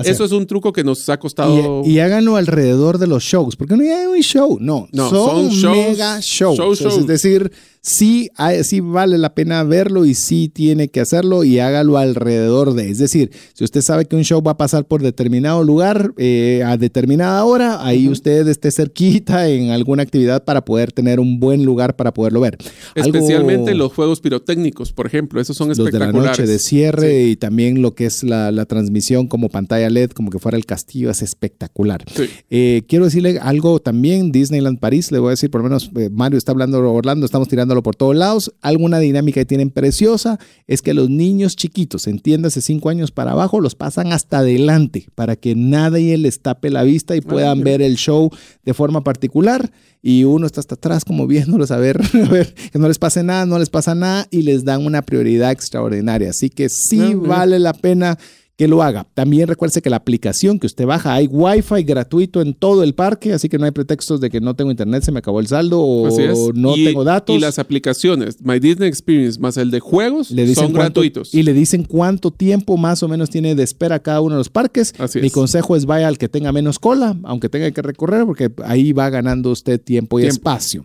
Eso es un truco que nos ha costado. Y, y, háganlo alrededor de los shows, porque no hay un show, no, no son, son shows, mega shows. Show, show. Es decir, sí, sí vale la pena verlo y sí tiene que hacerlo y hágalo alrededor de. Es decir, si usted sabe que un show va a pasar por determinado lugar eh, a determinada hora, ahí uh -huh. usted esté cerquita en alguna actividad para poder tener un buen lugar para poderlo ver. Especialmente Algo, los juegos pirotécnicos, por ejemplo, esos son los espectaculares. de la noche de cierre sí. y también lo que es la, la, transmisión como pantalla LED, como que fuera el castillo, es espectacular. Sí. Eh, quiero decirle algo también, Disneyland París, le voy a decir, por lo menos eh, Mario está hablando Orlando, estamos tirando por todos lados. Alguna dinámica que tienen preciosa es que los niños chiquitos, entiéndase cinco años para abajo, los pasan hasta adelante para que nadie les tape la vista y puedan Ay, ver el show de forma particular. Y uno está hasta atrás como viéndolos a ver, a ver, que no les pase nada, no les pasa nada y les dan una prioridad extraordinaria. Así que sí Ay, vale la pena que lo haga. También recuerde que la aplicación que usted baja, hay Wi-Fi gratuito en todo el parque, así que no hay pretextos de que no tengo internet, se me acabó el saldo o no y, tengo datos. Y las aplicaciones, My Disney Experience más el de juegos, le dicen son cuánto, gratuitos. Y le dicen cuánto tiempo más o menos tiene de espera cada uno de los parques. Así Mi es. consejo es vaya al que tenga menos cola, aunque tenga que recorrer, porque ahí va ganando usted tiempo y tiempo. espacio.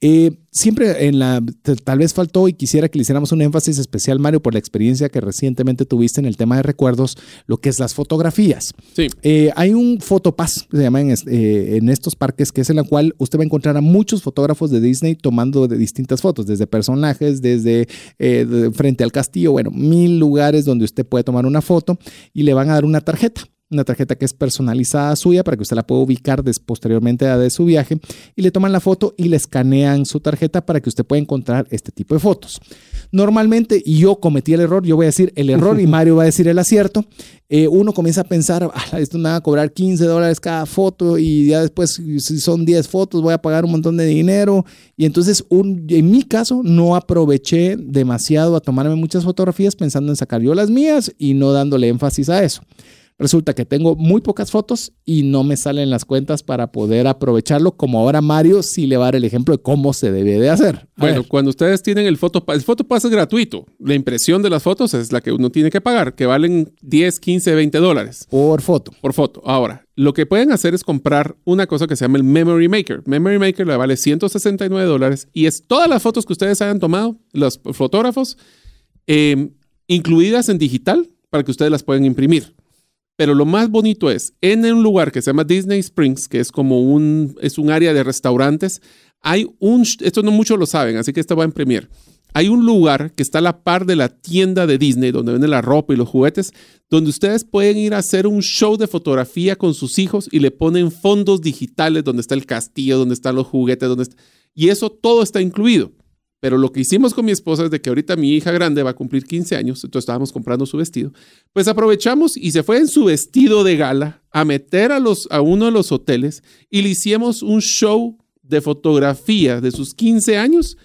Eh, siempre en la, tal vez faltó y quisiera que le hiciéramos un énfasis especial, Mario, por la experiencia que recientemente tuviste en el tema de recuerdos, lo que es las fotografías. Sí. Eh, hay un fotopass, se llama en, eh, en, estos parques, que es en la cual usted va a encontrar a muchos fotógrafos de Disney tomando de distintas fotos, desde personajes, desde eh, de frente al castillo, bueno, mil lugares donde usted puede tomar una foto y le van a dar una tarjeta una tarjeta que es personalizada suya para que usted la pueda ubicar des, posteriormente a de su viaje y le toman la foto y le escanean su tarjeta para que usted pueda encontrar este tipo de fotos. Normalmente, yo cometí el error, yo voy a decir el error y Mario va a decir el acierto, eh, uno comienza a pensar, ah, esto me va a cobrar 15 dólares cada foto y ya después si son 10 fotos voy a pagar un montón de dinero y entonces un, en mi caso no aproveché demasiado a tomarme muchas fotografías pensando en sacar yo las mías y no dándole énfasis a eso. Resulta que tengo muy pocas fotos y no me salen las cuentas para poder aprovecharlo, como ahora Mario sí le va a dar el ejemplo de cómo se debe de hacer. A Bueno, ver, cuando ustedes tienen el Photopass, el Photopass es gratuito. La impresión de las fotos es la que uno tiene que pagar, que valen 10, 15, 20 dólares por foto. por foto. Ahora, lo que pueden hacer es comprar una cosa que se llama el Memory Maker. Memory Maker le vale 169 dólares y es todas las fotos que ustedes hayan tomado, los fotógrafos, eh, incluidas en digital para que ustedes las puedan imprimir. Pero lo más bonito es, en un lugar que se llama Disney Springs, que es como un, es un área de restaurantes, hay un, esto no muchos lo saben, así que esto va en premier. Hay un lugar que está a la par de la tienda de Disney, donde venden la ropa y los juguetes, donde ustedes pueden ir a hacer un show de fotografía con sus hijos y le ponen fondos digitales donde está el castillo, donde están los juguetes, donde está- y eso todo está incluido. Pero lo que hicimos con mi esposa es de que ahorita mi hija grande va a cumplir 15 años, entonces estábamos comprando su vestido. Pues aprovechamos y se fue en su vestido de gala a meter a, uno de los hoteles y le hicimos un show de fotografía de sus 15 años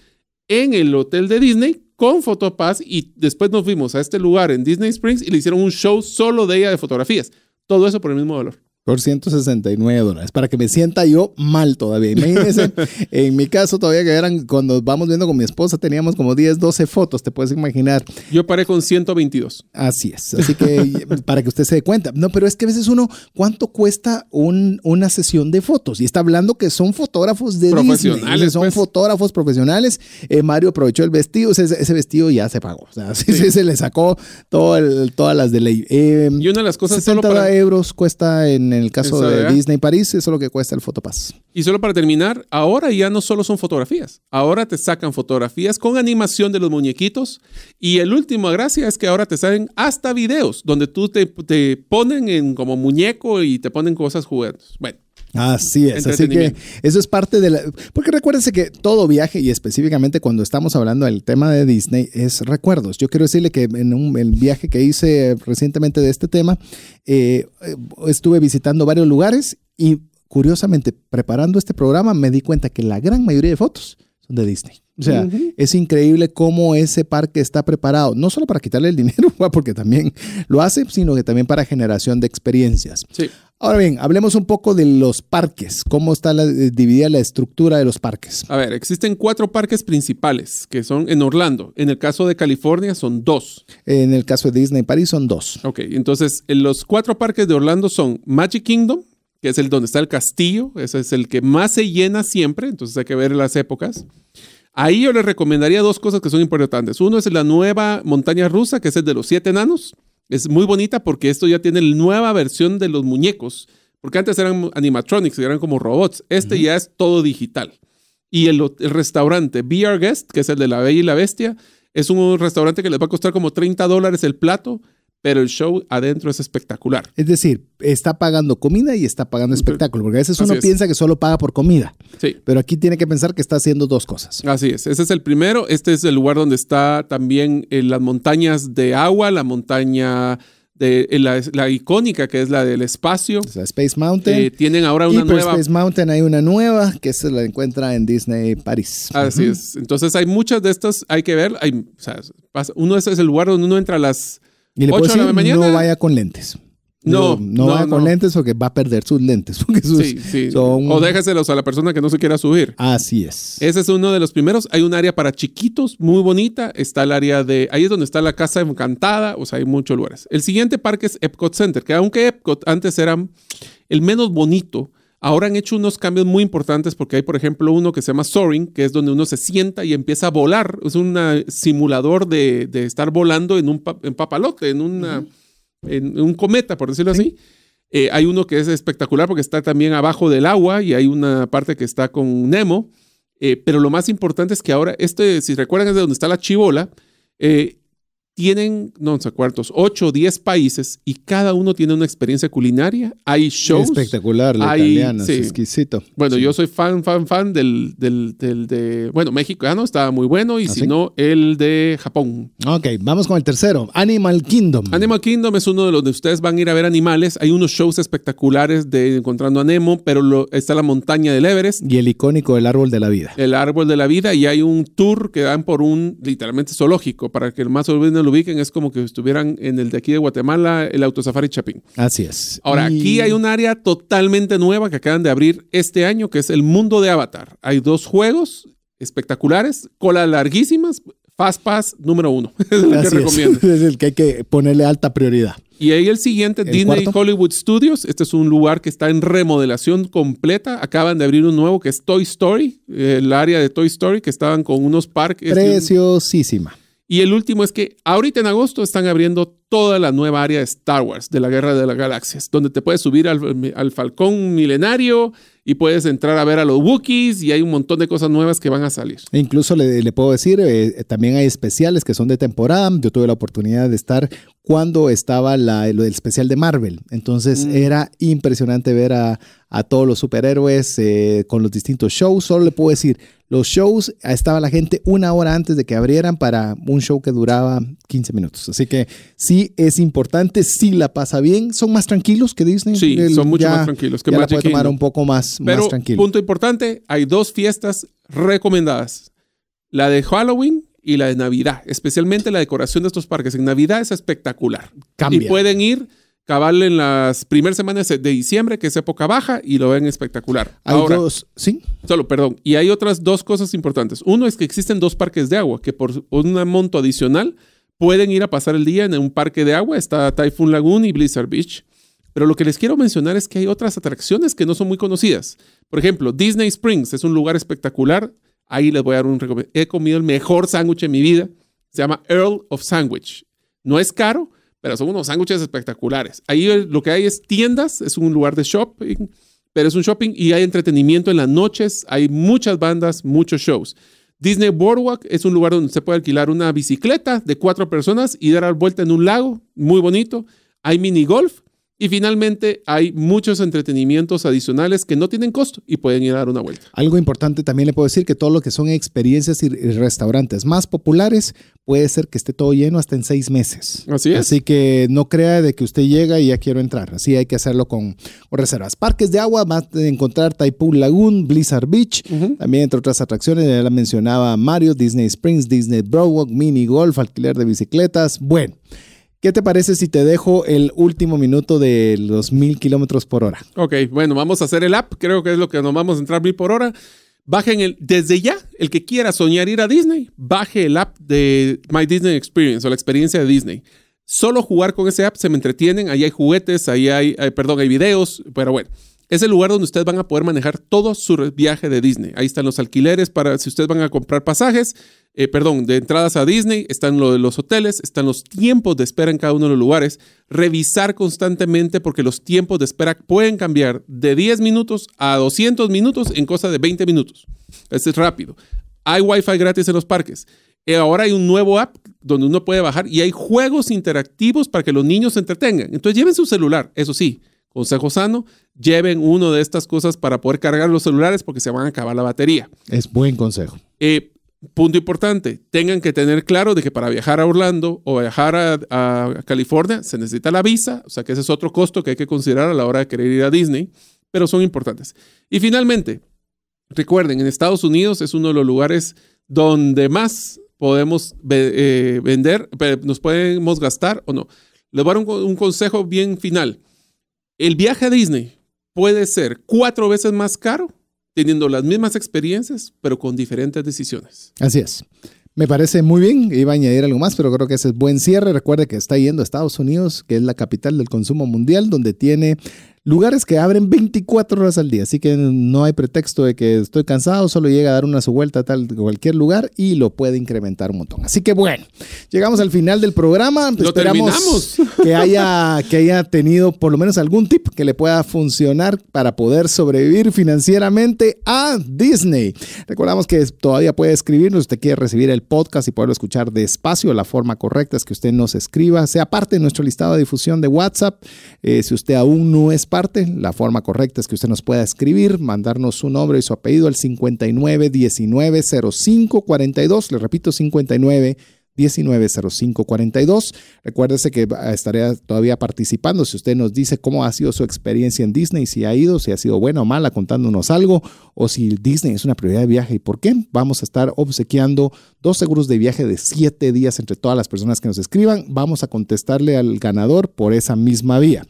en el hotel de Disney con Fotopass y después nos fuimos a este lugar en Disney Springs y le hicieron un show solo de ella de fotografías. Todo eso por el mismo valor. Por 169 dólares, para que me sienta yo mal todavía. Imagínense, en mi caso todavía que eran, cuando vamos viendo con mi esposa, teníamos como 10, 12 fotos, te puedes imaginar. Yo paré con 122. Así es, así que para que usted se dé cuenta. No, pero es que a veces uno, ¿cuánto cuesta un- una sesión de fotos? Y está hablando que son fotógrafos de Profesionales, Disney, son pues. fotógrafos profesionales. Eh, Mario aprovechó el vestido, ese, ese vestido ya se pagó, o sea, sí, sí, se le sacó todo el- todas las de ley. Eh, Y una de las cosas solo 60 para... euros cuesta en el caso de. Disney París, eso es lo que cuesta el Fotopass. Y solo para terminar, ahora ya no solo son fotografías, ahora te sacan fotografías con animación de los muñequitos y el último gracia es que ahora te salen hasta videos donde tú te, te ponen en como muñeco y te ponen cosas juguetes. Bueno, Así es, así que eso es parte de la... Porque recuérdense que todo viaje y específicamente cuando estamos hablando del tema de Disney es recuerdos. Yo quiero decirle que en un, el viaje que hice recientemente de este tema, eh, estuve visitando varios lugares y curiosamente preparando este programa me di cuenta que la gran mayoría de fotos son de Disney. O sea, es increíble cómo ese parque está preparado, no solo para quitarle el dinero, porque también lo hace, sino que también para generación de experiencias. sí. Ahora bien, hablemos un poco de los parques. ¿Cómo está la- eh, dividida la estructura de los parques? A ver, existen cuatro parques principales que son en Orlando. En el caso de California son dos. En el caso de Disney París son dos. Ok, entonces en los cuatro parques de Orlando son Magic Kingdom, que es el donde está el castillo, ese es el que más se llena siempre, entonces hay que ver las épocas. Ahí yo les recomendaría dos cosas que son importantes. Uno es la nueva montaña rusa, que es el de los siete enanos. Es muy bonita porque esto ya tiene la nueva versión de los muñecos, porque antes eran animatronics, eran como robots. Este ya es todo digital. Y el, el restaurante VR Guest, que es el de la Bella y la Bestia, es un restaurante que les va a costar como 30 dólares el plato, pero el show adentro es espectacular. Es decir, está pagando comida y está pagando espectáculo, porque a veces uno es. piensa que solo paga por comida, Sí, pero aquí tiene que pensar que está haciendo dos cosas. así es. Ese es el primero. Este es el lugar donde está también eh, las montañas de agua, la montaña de eh, la, la icónica que es la del espacio. O sea, Space Mountain. Eh, tienen ahora y una por nueva Space Mountain hay una nueva que se la encuentra en Disney París. Así es. Entonces hay muchas de estas, hay que ver. Hay, o sea, uno ese es el lugar donde uno entra a las Y le 8 puedo de la decir, mañana. no vaya con lentes. No, no, no, vaya con lentes porque va a perder sus lentes. Porque sus Sí, sí. son... O déjaselos a la persona que no se quiera subir. Así es. Ese es uno de los primeros. Hay un área para chiquitos muy bonita. Está el área de. Ahí es donde está la casa encantada. O sea, hay muchos lugares. El siguiente parque es Epcot Center, que aunque Epcot antes era el menos bonito, ahora han hecho unos cambios muy importantes porque hay, por ejemplo, uno que se llama Soaring, que es donde uno se sienta y empieza a volar. Es un simulador de, de estar volando en un pa- en papalote, en, una, en un cometa, por decirlo así. Eh, hay uno que es espectacular porque está también abajo del agua y hay una parte que está con Nemo. Eh, pero lo más importante es que ahora, este, si recuerdan, es de donde está la chivola. eh, tienen, no sé cuántos, 8 o 10 países y cada uno tiene una experiencia culinaria. Hay shows. Espectacular, la Hay- sí. es exquisito. Bueno, Sí. yo soy fan, fan, fan del, del, del de, bueno, mexicano, estaba muy bueno, y ¿Ah, si sí? no, el de Japón. Ok, vamos con el tercero. Animal Kingdom. Animal Kingdom es uno de los donde ustedes van a ir a ver animales. Hay unos shows espectaculares de Encontrando a Nemo, pero lo- está la montaña del Everest, Y el icónico del árbol de la vida. el árbol de la vida, y hay un tour que dan por un literalmente zoológico para que más olviden lo ubiquen, es como que estuvieran en el de aquí de Guatemala, el Autosafari Chapín. Así es. Ahora, Y- aquí hay un área totalmente nueva que acaban de abrir este año, que es el mundo de Avatar. Hay dos juegos espectaculares, colas larguísimas, Fast Pass número uno. es el que Así es. recomiendo. Es el que hay que ponerle alta prioridad. Y ahí el siguiente, ¿El Disney cuarto? Hollywood Studios. Este es un lugar que está en remodelación completa. Acaban de abrir un nuevo que es Toy Story, eh, el área de Toy Story, que estaban con unos parques. Preciosísima. Y el último es que ahorita en agosto están abriendo toda la nueva área de Star Wars, de la Guerra de las Galaxias, donde te puedes subir al, al Falcón Milenario y puedes entrar a ver a los Wookiees y hay un montón de cosas nuevas que van a salir. E Incluso le, le puedo decir, eh, también hay especiales que son de temporada. Yo tuve la oportunidad de estar cuando estaba la, del especial de Marvel. Entonces Mm. era impresionante ver a, a todos los superhéroes eh, con los distintos shows. Solo le puedo decir, los shows, estaba la gente una hora antes de que abrieran para un show que duraba 15 minutos. Así que sí es importante, sí la pasa bien. Son más tranquilos que Disney. Sí, El- son mucho ya- más tranquilos que ya la Magic puede tomar Kingdom. un poco más, Pero, más tranquilo. punto importante, hay dos fiestas recomendadas. La de Halloween y la de Navidad. Especialmente la decoración de estos parques. En Navidad es espectacular. Cambia. Y pueden ir cabal en las primeras semanas de diciembre, que es época baja, y lo ven espectacular. Hay Ahora, dos, sí, solo, perdón. Y hay otras dos cosas importantes. Uno es que existen dos parques de agua que por un monto adicional pueden ir a pasar el día en un parque de agua. Está Typhoon Lagoon y Blizzard Beach. Pero lo que les quiero mencionar es que hay otras atracciones que no son muy conocidas. Por ejemplo, Disney Springs es un lugar espectacular. Ahí les voy a dar un recomendado. He comido el mejor sándwich en mi vida. Se llama Earl of Sandwich. No es caro, pero son unos sándwiches espectaculares. Ahí lo que hay es tiendas, es un lugar de shopping, pero es un shopping y hay entretenimiento en las noches, hay muchas bandas, muchos shows. Disney Boardwalk es un lugar donde se puede alquilar una bicicleta de cuatro personas y dar vuelta en un lago, muy bonito. Hay mini golf y finalmente hay muchos entretenimientos adicionales que no tienen costo y pueden ir a dar una vuelta. Algo importante también le puedo decir que todo lo que son experiencias y restaurantes más populares puede ser que esté todo lleno hasta en seis meses. Así es. Así que no crea de que usted llega y ya quiero entrar. Así hay que hacerlo con, con reservas. Parques de agua, vas a encontrar Typhoon Lagoon, Blizzard Beach. También entre otras atracciones, ya la mencionaba Mario, Disney Springs, Disney Broadwalk, mini golf, alquiler de bicicletas. Bueno. ¿Qué te parece si te dejo el último minuto de los mil kilómetros por hora? Ok, bueno, vamos a hacer el app, creo que es lo que nos vamos a entrar mil por hora. Bajen el, desde ya, el que quiera soñar ir a Disney, baje el app de My Disney Experience o la experiencia de Disney. Solo jugar con ese app se me entretienen, ahí hay juguetes, ahí hay, eh, perdón, hay videos, pero bueno. Es el lugar donde ustedes van a poder manejar todo su viaje de Disney. Ahí están los alquileres para si ustedes van a comprar pasajes, eh, perdón, de entradas a Disney, están lo los hoteles, están los tiempos de espera en cada uno de los lugares. Revisar constantemente porque los tiempos de espera pueden cambiar de 10 minutos a 200 minutos en cosa de 20 minutos. Este es rápido. Hay Wi-Fi gratis en los parques. Eh, ahora hay un nuevo app donde uno puede bajar y hay juegos interactivos para que los niños se entretengan. Entonces lleven su celular, eso sí, consejo sano, lleven uno de estas cosas para poder cargar los celulares porque se van a acabar la batería. Es buen consejo. Eh, punto importante, tengan que tener claro de que para viajar a Orlando o viajar a, a California se necesita la visa, o sea que ese es otro costo que hay que considerar a la hora de querer ir a Disney, pero son importantes. Y finalmente, recuerden, en Estados Unidos es uno de los lugares donde más podemos eh, vender, nos podemos gastar o no. Les voy a dar un consejo bien final. El viaje a Disney puede ser cuatro veces más caro teniendo las mismas experiencias, pero con diferentes decisiones. Así es. Me parece muy bien. Iba a añadir algo más, pero creo que ese es buen cierre. Recuerde que está yendo a Estados Unidos, que es la capital del consumo mundial, donde tiene lugares que abren 24 horas al día. Así que no hay pretexto de que estoy cansado, solo llega a dar una su vuelta a tal cualquier lugar y lo puede incrementar un montón. Así que bueno, llegamos al final del programa. Lo Esperamos terminamos. que haya, que haya tenido por lo menos algún tip que le pueda funcionar para poder sobrevivir financieramente a Disney. Recordamos que todavía puede escribirnos, usted quiere recibir el podcast y poderlo escuchar despacio. La forma correcta es que usted nos escriba, sea parte de nuestro listado de difusión de WhatsApp. Eh, si usted aún no es parte, la forma correcta es que usted nos pueda escribir, mandarnos su nombre y su apellido al 59190542. Le repito, 59 190542. Recuérdese que estaré todavía participando. Si usted nos dice cómo ha sido su experiencia en Disney, si ha ido, si ha sido buena o mala, contándonos algo, o si Disney es una prioridad de viaje y por qué, vamos a estar obsequiando dos seguros de viaje de siete días entre todas las personas que nos escriban. Vamos a contestarle al ganador por esa misma vía.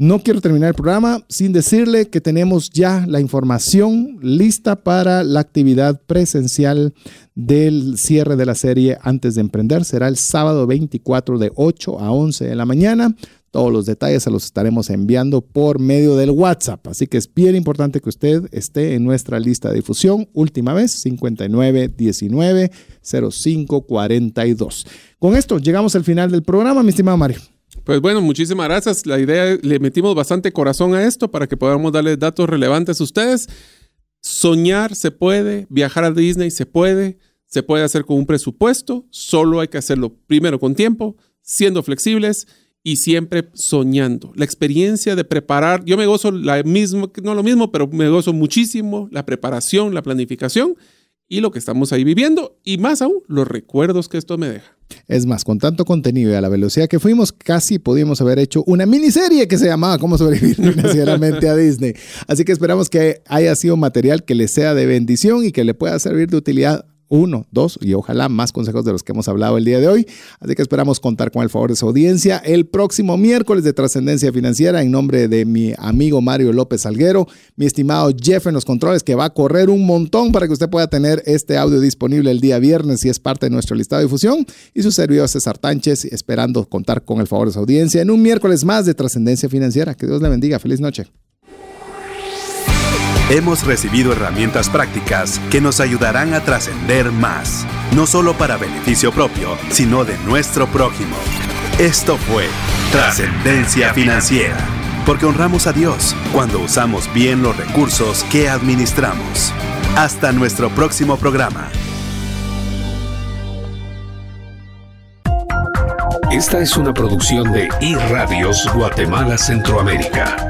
No quiero terminar el programa sin decirle que tenemos ya la información lista para la actividad presencial del cierre de la serie antes de emprender. Será el sábado 24 de 8 a 11 de la mañana. Todos los detalles se los estaremos enviando por medio del WhatsApp. Así que es bien importante que usted esté en nuestra lista de difusión. Última vez, 5919 0542. Con esto llegamos al final del programa, mi estimado Mario. Pues bueno, muchísimas gracias. La idea, le metimos bastante corazón a esto para que podamos darle datos relevantes a ustedes. Soñar se puede, viajar a Disney se puede, se puede hacer con un presupuesto, solo hay que hacerlo primero con tiempo, siendo flexibles y siempre soñando. La experiencia de preparar, yo me gozo la misma, no lo mismo, pero me gozo muchísimo la preparación, la planificación y lo que estamos ahí viviendo y más aún los recuerdos que esto me deja. Es más, con tanto contenido y a la velocidad que fuimos, casi pudimos haber hecho una miniserie que se llamaba Cómo sobrevivir financieramente a Disney. Así que esperamos que haya sido material que le sea de bendición y que le pueda servir de utilidad uno, dos y ojalá más consejos de los que hemos hablado el día de hoy. Así que esperamos contar con el favor de su audiencia el próximo miércoles de Trascendencia Financiera en nombre de mi amigo Mario López Alguero, mi estimado Jeff en los controles que va a correr un montón para que usted pueda tener este audio disponible el día viernes si es parte de nuestro listado de difusión y su servidor César Tánchez esperando contar con el favor de su audiencia en un miércoles más de Trascendencia Financiera. Que Dios le bendiga. Feliz noche. Hemos recibido herramientas prácticas que nos ayudarán a trascender más, no solo para beneficio propio, sino de nuestro prójimo. Esto fue Trascendencia Financiera, porque honramos a Dios cuando usamos bien los recursos que administramos. Hasta nuestro próximo programa. Esta es una producción de iRadios Guatemala Centroamérica.